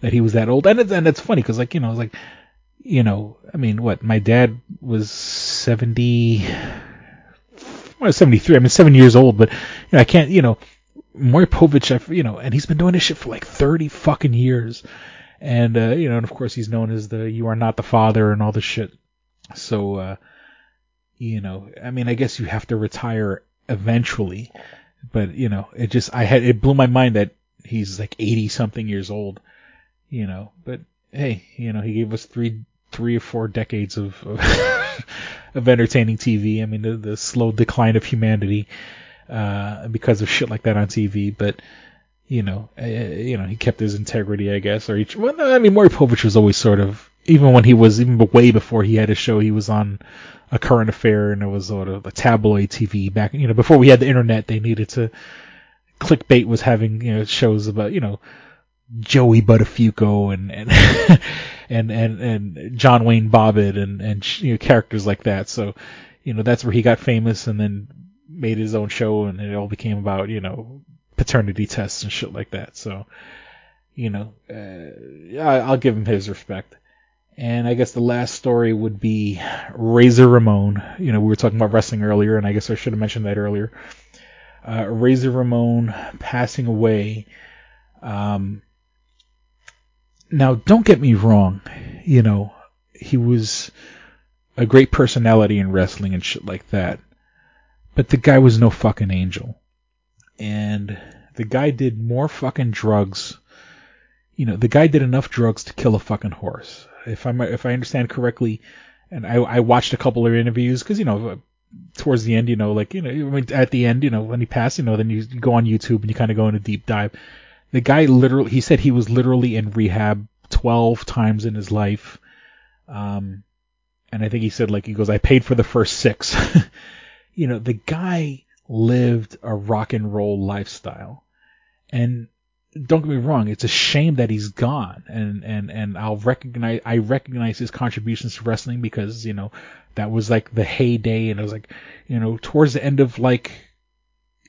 that he was that old, and it's, and it's funny because like you know, like you know, I mean, what my dad was 70, well, 73. I mean, seven years old, but you know, I can't, you know, Maury Povich, I, you know, and he's been doing this shit for like 30 fucking years and uh, you know, and of course he's known as the "You Are Not the Father" and all this shit. So, uh, you know, I mean, I guess you have to retire eventually, but you know, it just I had it blew my mind that he's like 80 something years old, you know. But hey, you know, he gave us three three or four decades of of, of entertaining TV. I mean, the, the slow decline of humanity uh, because of shit like that on TV, but you know, uh, you know, he kept his integrity, I guess. Or each, well, I mean, Maury Povich was always sort of, even when he was, even way before he had a show, he was on a current affair and it was sort of a tabloid TV back, you know, before we had the internet, they needed to, clickbait was having, you know, shows about, you know, Joey Buttafuoco and, and, and, and, and John Wayne Bobbitt and, and, you know, characters like that. So, you know, that's where he got famous and then made his own show and it all became about, you know, paternity tests and shit like that. So, you know, uh, I'll give him his respect. And I guess the last story would be Razor Ramon. You know, we were talking about wrestling earlier, and I guess I should have mentioned that earlier. Uh, Razor Ramon passing away. Um, now don't get me wrong, you know, he was a great personality in wrestling and shit like that. But the guy was no fucking angel. And the guy did more fucking drugs. You know, the guy did enough drugs to kill a fucking horse. If I if I understand correctly, and I I watched a couple of interviews because you know towards the end, you know, like you know, I mean, at the end, you know, when he passed, you know, then you go on YouTube and you kind of go in a deep dive. The guy literally, he said he was literally in rehab 12 times in his life. Um, and I think he said like he goes, I paid for the first six. you know, the guy lived a rock and roll lifestyle, and don't get me wrong, it's a shame that he's gone, and and and I'll recognize I recognize his contributions to wrestling because you know that was like the heyday, and it was like you know towards the end of like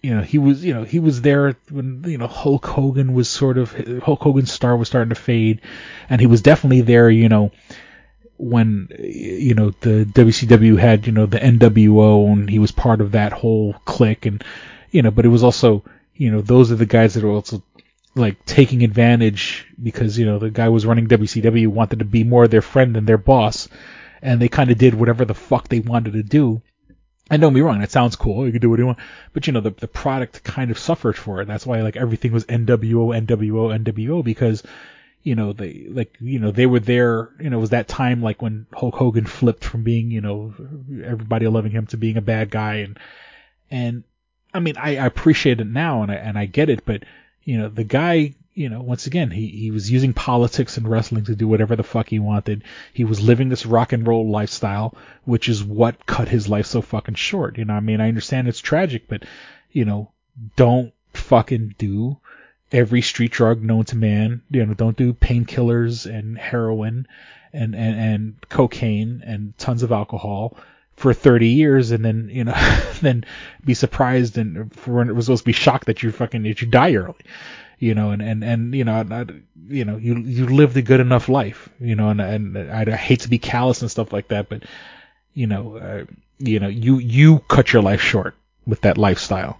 you know he was you know he was there when you know Hulk Hogan was sort of Hulk Hogan's star was starting to fade, and he was definitely there you know when you know the WCW had you know the NWO and he was part of that whole clique and you know but it was also you know those are the guys that are also like taking advantage because you know the guy was running WCW wanted to be more their friend than their boss and they kind of did whatever the fuck they wanted to do and don't be wrong, that sounds cool. You can do what you want, but you know the the product kind of suffered for it. That's why like everything was NWO, NWO, NWO because you know they like you know they were there. You know it was that time like when Hulk Hogan flipped from being you know everybody loving him to being a bad guy and and I mean I, I appreciate it now and I and I get it, but you know the guy you know, once again, he, he was using politics and wrestling to do whatever the fuck he wanted. He was living this rock and roll lifestyle, which is what cut his life so fucking short. You know, I mean, I understand it's tragic, but, you know, don't fucking do every street drug known to man. You know, don't do painkillers and heroin and, and, and cocaine and tons of alcohol for 30 years and then, you know, then be surprised and for when it was supposed to be shocked that you fucking, that you die early you know, and and and you know, not, you know, you you lived a good enough life, you know, and and I, I hate to be callous and stuff like that, but you know, uh, you know, you you cut your life short with that lifestyle,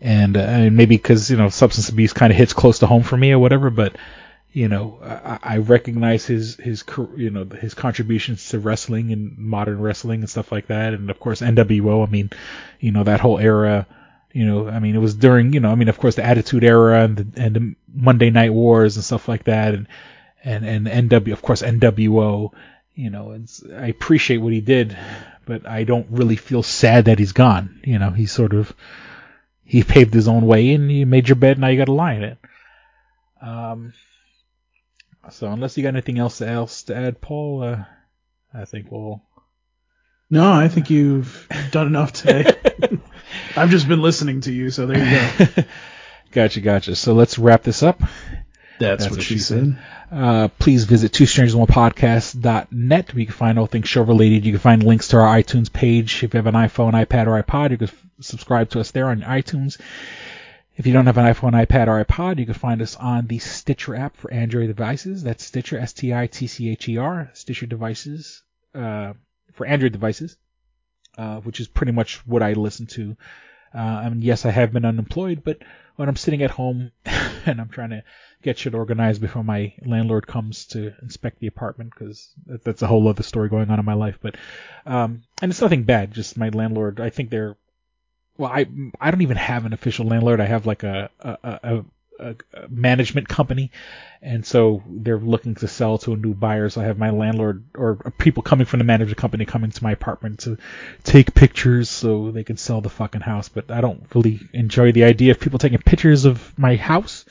and uh, maybe because you know substance abuse kind of hits close to home for me or whatever, but you know, I, I recognize his his you know his contributions to wrestling and modern wrestling and stuff like that, and of course NWO. I mean, you know that whole era you know, I mean, it was during, you know, I mean, of course, the Attitude Era and the, and the Monday Night Wars and stuff like that, and and and NW, of course, NWO. You know, it's, I appreciate what he did, but I don't really feel sad that he's gone. You know, he sort of he paved his own way, and you made your bed. Now you got to lie in it. Um. So unless you got anything else else to add, Paul, uh, I think we'll. No, I think you've done enough today. I've just been listening to you, so there you go. gotcha, gotcha. So let's wrap this up. That's, That's what, what, she said. said. Uh, please visit two strangers one podcast.net you can find all things show related. You can find links to our iTunes page. If you have an iPhone, iPad, or iPod, you can f- subscribe to us there on iTunes. If you don't have an iPhone, iPad, or iPod, you can find us on the Stitcher app for Android devices. That's Stitcher, S-T-I-T-C-H-E-R, Stitcher devices, uh, for Android devices uh, which is pretty much what I listen to. Uh, I mean, yes, I have been unemployed, but when I'm sitting at home and I'm trying to get shit organized before my landlord comes to inspect the apartment, because that's a whole other story going on in my life. But um, and it's nothing bad. Just my landlord. I think they're well. I I don't even have an official landlord. I have like a a, a, a, management company, and so they're looking to sell to a new buyer. So I have my landlord or people coming from the management company coming to my apartment to take pictures so they can sell the fucking house. But I don't really enjoy the idea of people taking pictures of my house.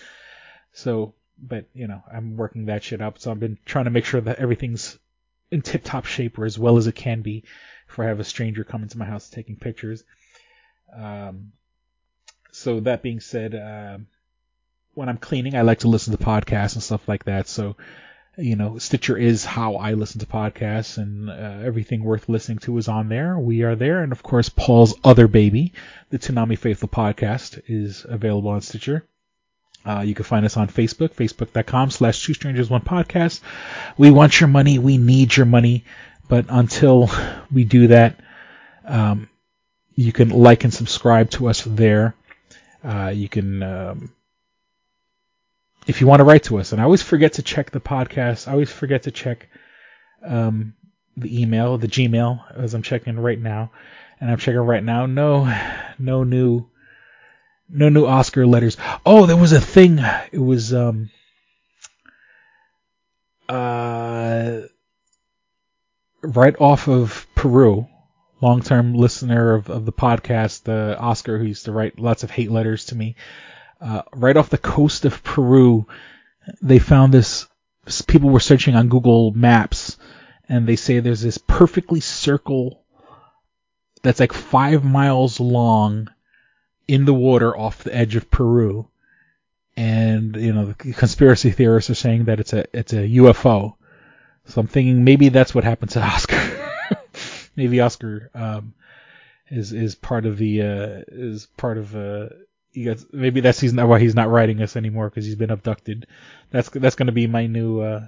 So, but you know, I'm working that shit up. So I've been trying to make sure that everything's in tip top shape or as well as it can be before I have a stranger come into my house taking pictures. Um, so that being said, uh, when I'm cleaning, I like to listen to podcasts and stuff like that. So, you know, Stitcher is how I listen to podcasts, and uh, everything worth listening to is on there. We are there, and of course, Paul's other baby, the Toonami Faithful podcast, is available on Stitcher. Uh, you can find us on Facebook, facebook.com slash two strangers one podcast. We want your money. We need your money. But until we do that, um, you can like and subscribe to us there. Uh, you can um, if you want to write to us, and I always forget to check the podcast. I always forget to check um, the email, the Gmail, as I'm checking right now, and I'm checking right now. No, no new, no new Oscar letters. Oh, there was a thing. It was um, uh, right off of Peru. Long-term listener of, of the podcast, uh, Oscar, who used to write lots of hate letters to me. Uh, right off the coast of Peru, they found this. People were searching on Google Maps, and they say there's this perfectly circle that's like five miles long in the water off the edge of Peru. And you know, the conspiracy theorists are saying that it's a it's a UFO. So I'm thinking maybe that's what happened to Oscar. Maybe Oscar um, is is part of the uh, is part of uh, gets maybe that's he's not why he's not writing us anymore because he's been abducted. That's that's gonna be my new uh,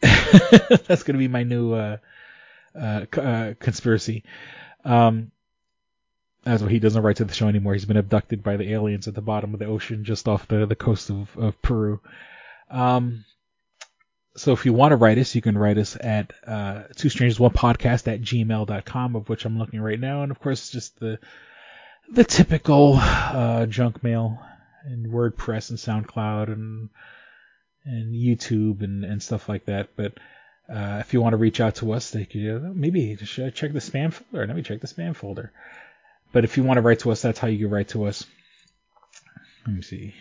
that's gonna be my new uh, uh, uh, conspiracy. Um, that's why he doesn't write to the show anymore. He's been abducted by the aliens at the bottom of the ocean, just off the the coast of of Peru. Um, so if you want to write us, you can write us at uh, two strangers one podcast at gmail.com, of which I'm looking right now, and of course just the the typical uh, junk mail and WordPress and SoundCloud and and YouTube and, and stuff like that. But uh, if you want to reach out to us, they could uh, maybe check the spam folder. Let me check the spam folder. But if you want to write to us, that's how you can write to us. Let me see.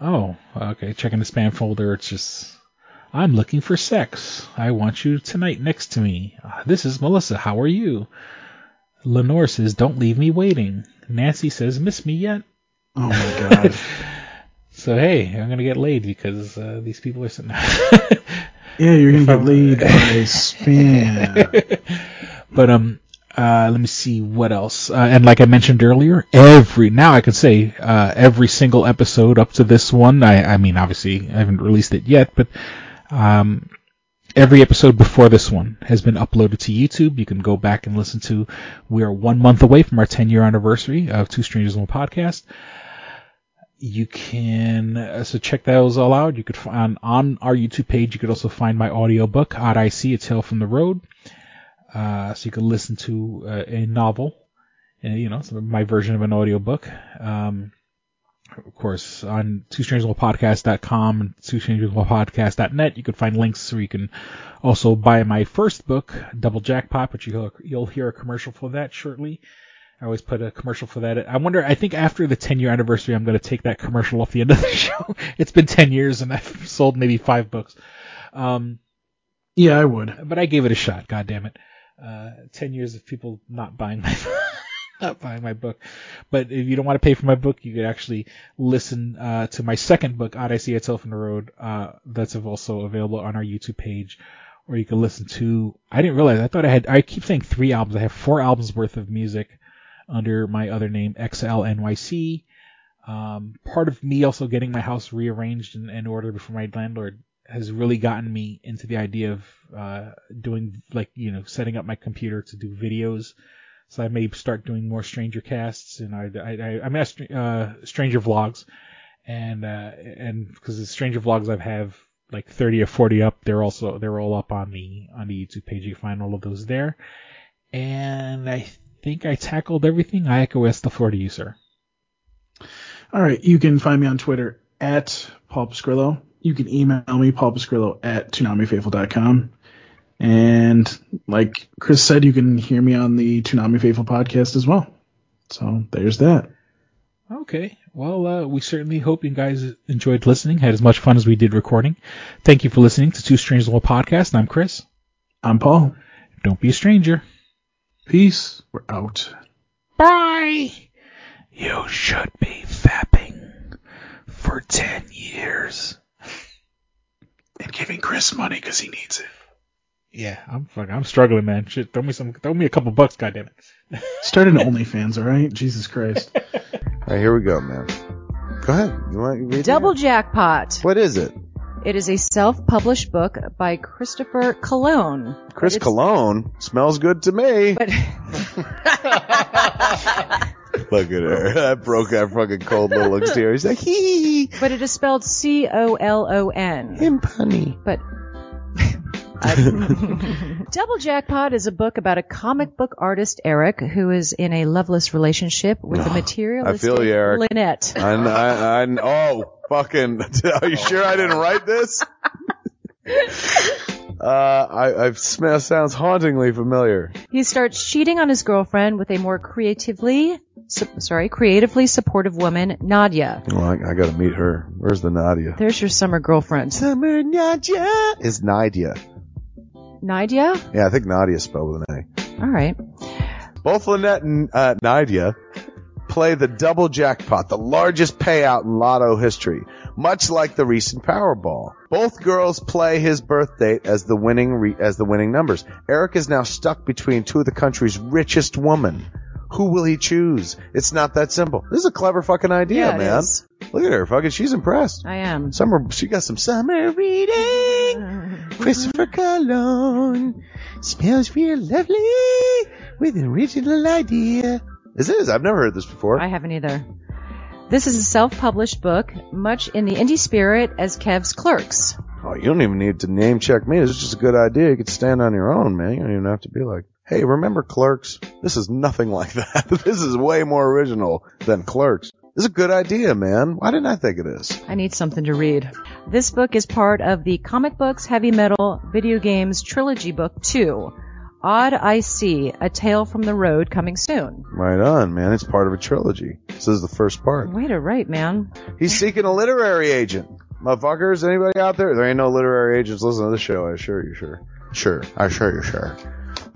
Oh, okay. Checking the spam folder. It's just I'm looking for sex. I want you tonight next to me. Uh, this is Melissa. How are you? Lenore says, "Don't leave me waiting." Nancy says, "Miss me yet?" Oh my god. so hey, I'm gonna get laid because uh, these people are sitting. yeah, you're gonna get laid by spam. but um, uh, let me see what else. Uh, and like I mentioned earlier, every now I can say uh, every single episode up to this one. I I mean, obviously I haven't released it yet, but um, every episode before this one has been uploaded to YouTube. You can go back and listen to. We are one month away from our 10 year anniversary of Two Strangers One Podcast. You can uh, so check those all out. You could find on our YouTube page. You could also find my audiobook, Odd I See, A Tale from the Road. Uh, so you can listen to uh, a novel, and you know, my version of an audiobook. Um, of course, on twostrangersonepodcast.com and twostrangerspodcast.net, you can find links where you can also buy my first book, Double Jackpot, which you'll, you'll hear a commercial for that shortly. I always put a commercial for that. I wonder, I think after the 10 year anniversary, I'm going to take that commercial off the end of the show. it's been 10 years and I've sold maybe five books. Um, yeah, I would. But I gave it a shot, God damn it. Uh, 10 years of people not buying my not buying my book. But if you don't want to pay for my book, you could actually listen uh, to my second book, Odd I a Tale the Road. Uh, that's also available on our YouTube page, or you can listen to. I didn't realize. I thought I had. I keep saying three albums. I have four albums worth of music under my other name, XLNYC. Um, part of me also getting my house rearranged in, in order before my landlord has really gotten me into the idea of uh, doing like you know setting up my computer to do videos. So I may start doing more Stranger casts, and I I I, mean uh, Stranger vlogs, and uh, and because the Stranger vlogs I have like 30 or 40 up, they're also they're all up on the on the YouTube page. You find all of those there, and I think I tackled everything. I S the floor to you, sir. All right, you can find me on Twitter at Paul Pascrillo. You can email me, Paul paulpascrillo at toonamifaithful.com. And like Chris said, you can hear me on the Toonami Faithful podcast as well. So there's that. Okay. Well, uh, we certainly hope you guys enjoyed listening, had as much fun as we did recording. Thank you for listening to Two Strangers One Podcast. I'm Chris. I'm Paul. Don't be a stranger. Peace. We're out. Bye. You should be fapping for 10 years. And giving Chris money because he needs it. Yeah, I'm fucking, I'm struggling, man. Shit, throw me some, throw me a couple bucks, goddammit. Start an OnlyFans, all right? Jesus Christ. all right, here we go, man. Go ahead. You want to read Double it? Jackpot. What is it? It is a self-published book by Christopher Cologne. Chris Cologne smells good to me. But Look at her. That broke that fucking cold little exterior. He's like, hee. But it is spelled C O L O N. Him punny. But Double Jackpot is a book about a comic book artist, Eric, who is in a loveless relationship with a I materialistic feel you, Eric. Lynette. I, I, I, oh, fucking. Are you sure I didn't write this? Uh, I, I've sm- sounds hauntingly familiar. He starts cheating on his girlfriend with a more creatively, su- sorry, creatively supportive woman, Nadia. Well, I, I gotta meet her. Where's the Nadia? There's your summer girlfriend. Summer Nadia is Nadia. Nadia? Yeah, I think Nadia spelled with an A. All right. Both Lynette and uh, Nadia play the double jackpot, the largest payout in lotto history, much like the recent Powerball. Both girls play his birth date as the winning re- as the winning numbers. Eric is now stuck between two of the country's richest women. Who will he choose? It's not that simple. This is a clever fucking idea, Yeah, it man. is. Look at her, fucking. She's impressed. I am. Summer, she got some summer reading. Christopher Cologne smells real lovely with an original idea. Is this is. I've never heard this before. I haven't either. This is a self-published book, much in the indie spirit as Kev's Clerks. Oh, you don't even need to name check me. This is just a good idea. You could stand on your own, man. You don't even have to be like, hey, remember Clerks? This is nothing like that. this is way more original than Clerks. This is a good idea, man. Why didn't I think of this? I need something to read. This book is part of the Comic Books Heavy Metal Video Games Trilogy Book 2. Odd I See, A Tale from the Road coming soon. Right on, man. It's part of a trilogy. This is the first part. Way to write, man. He's seeking a literary agent. Motherfuckers, anybody out there? There ain't no literary agents listening to this show, I assure you, sure. Sure. I assure you, sure.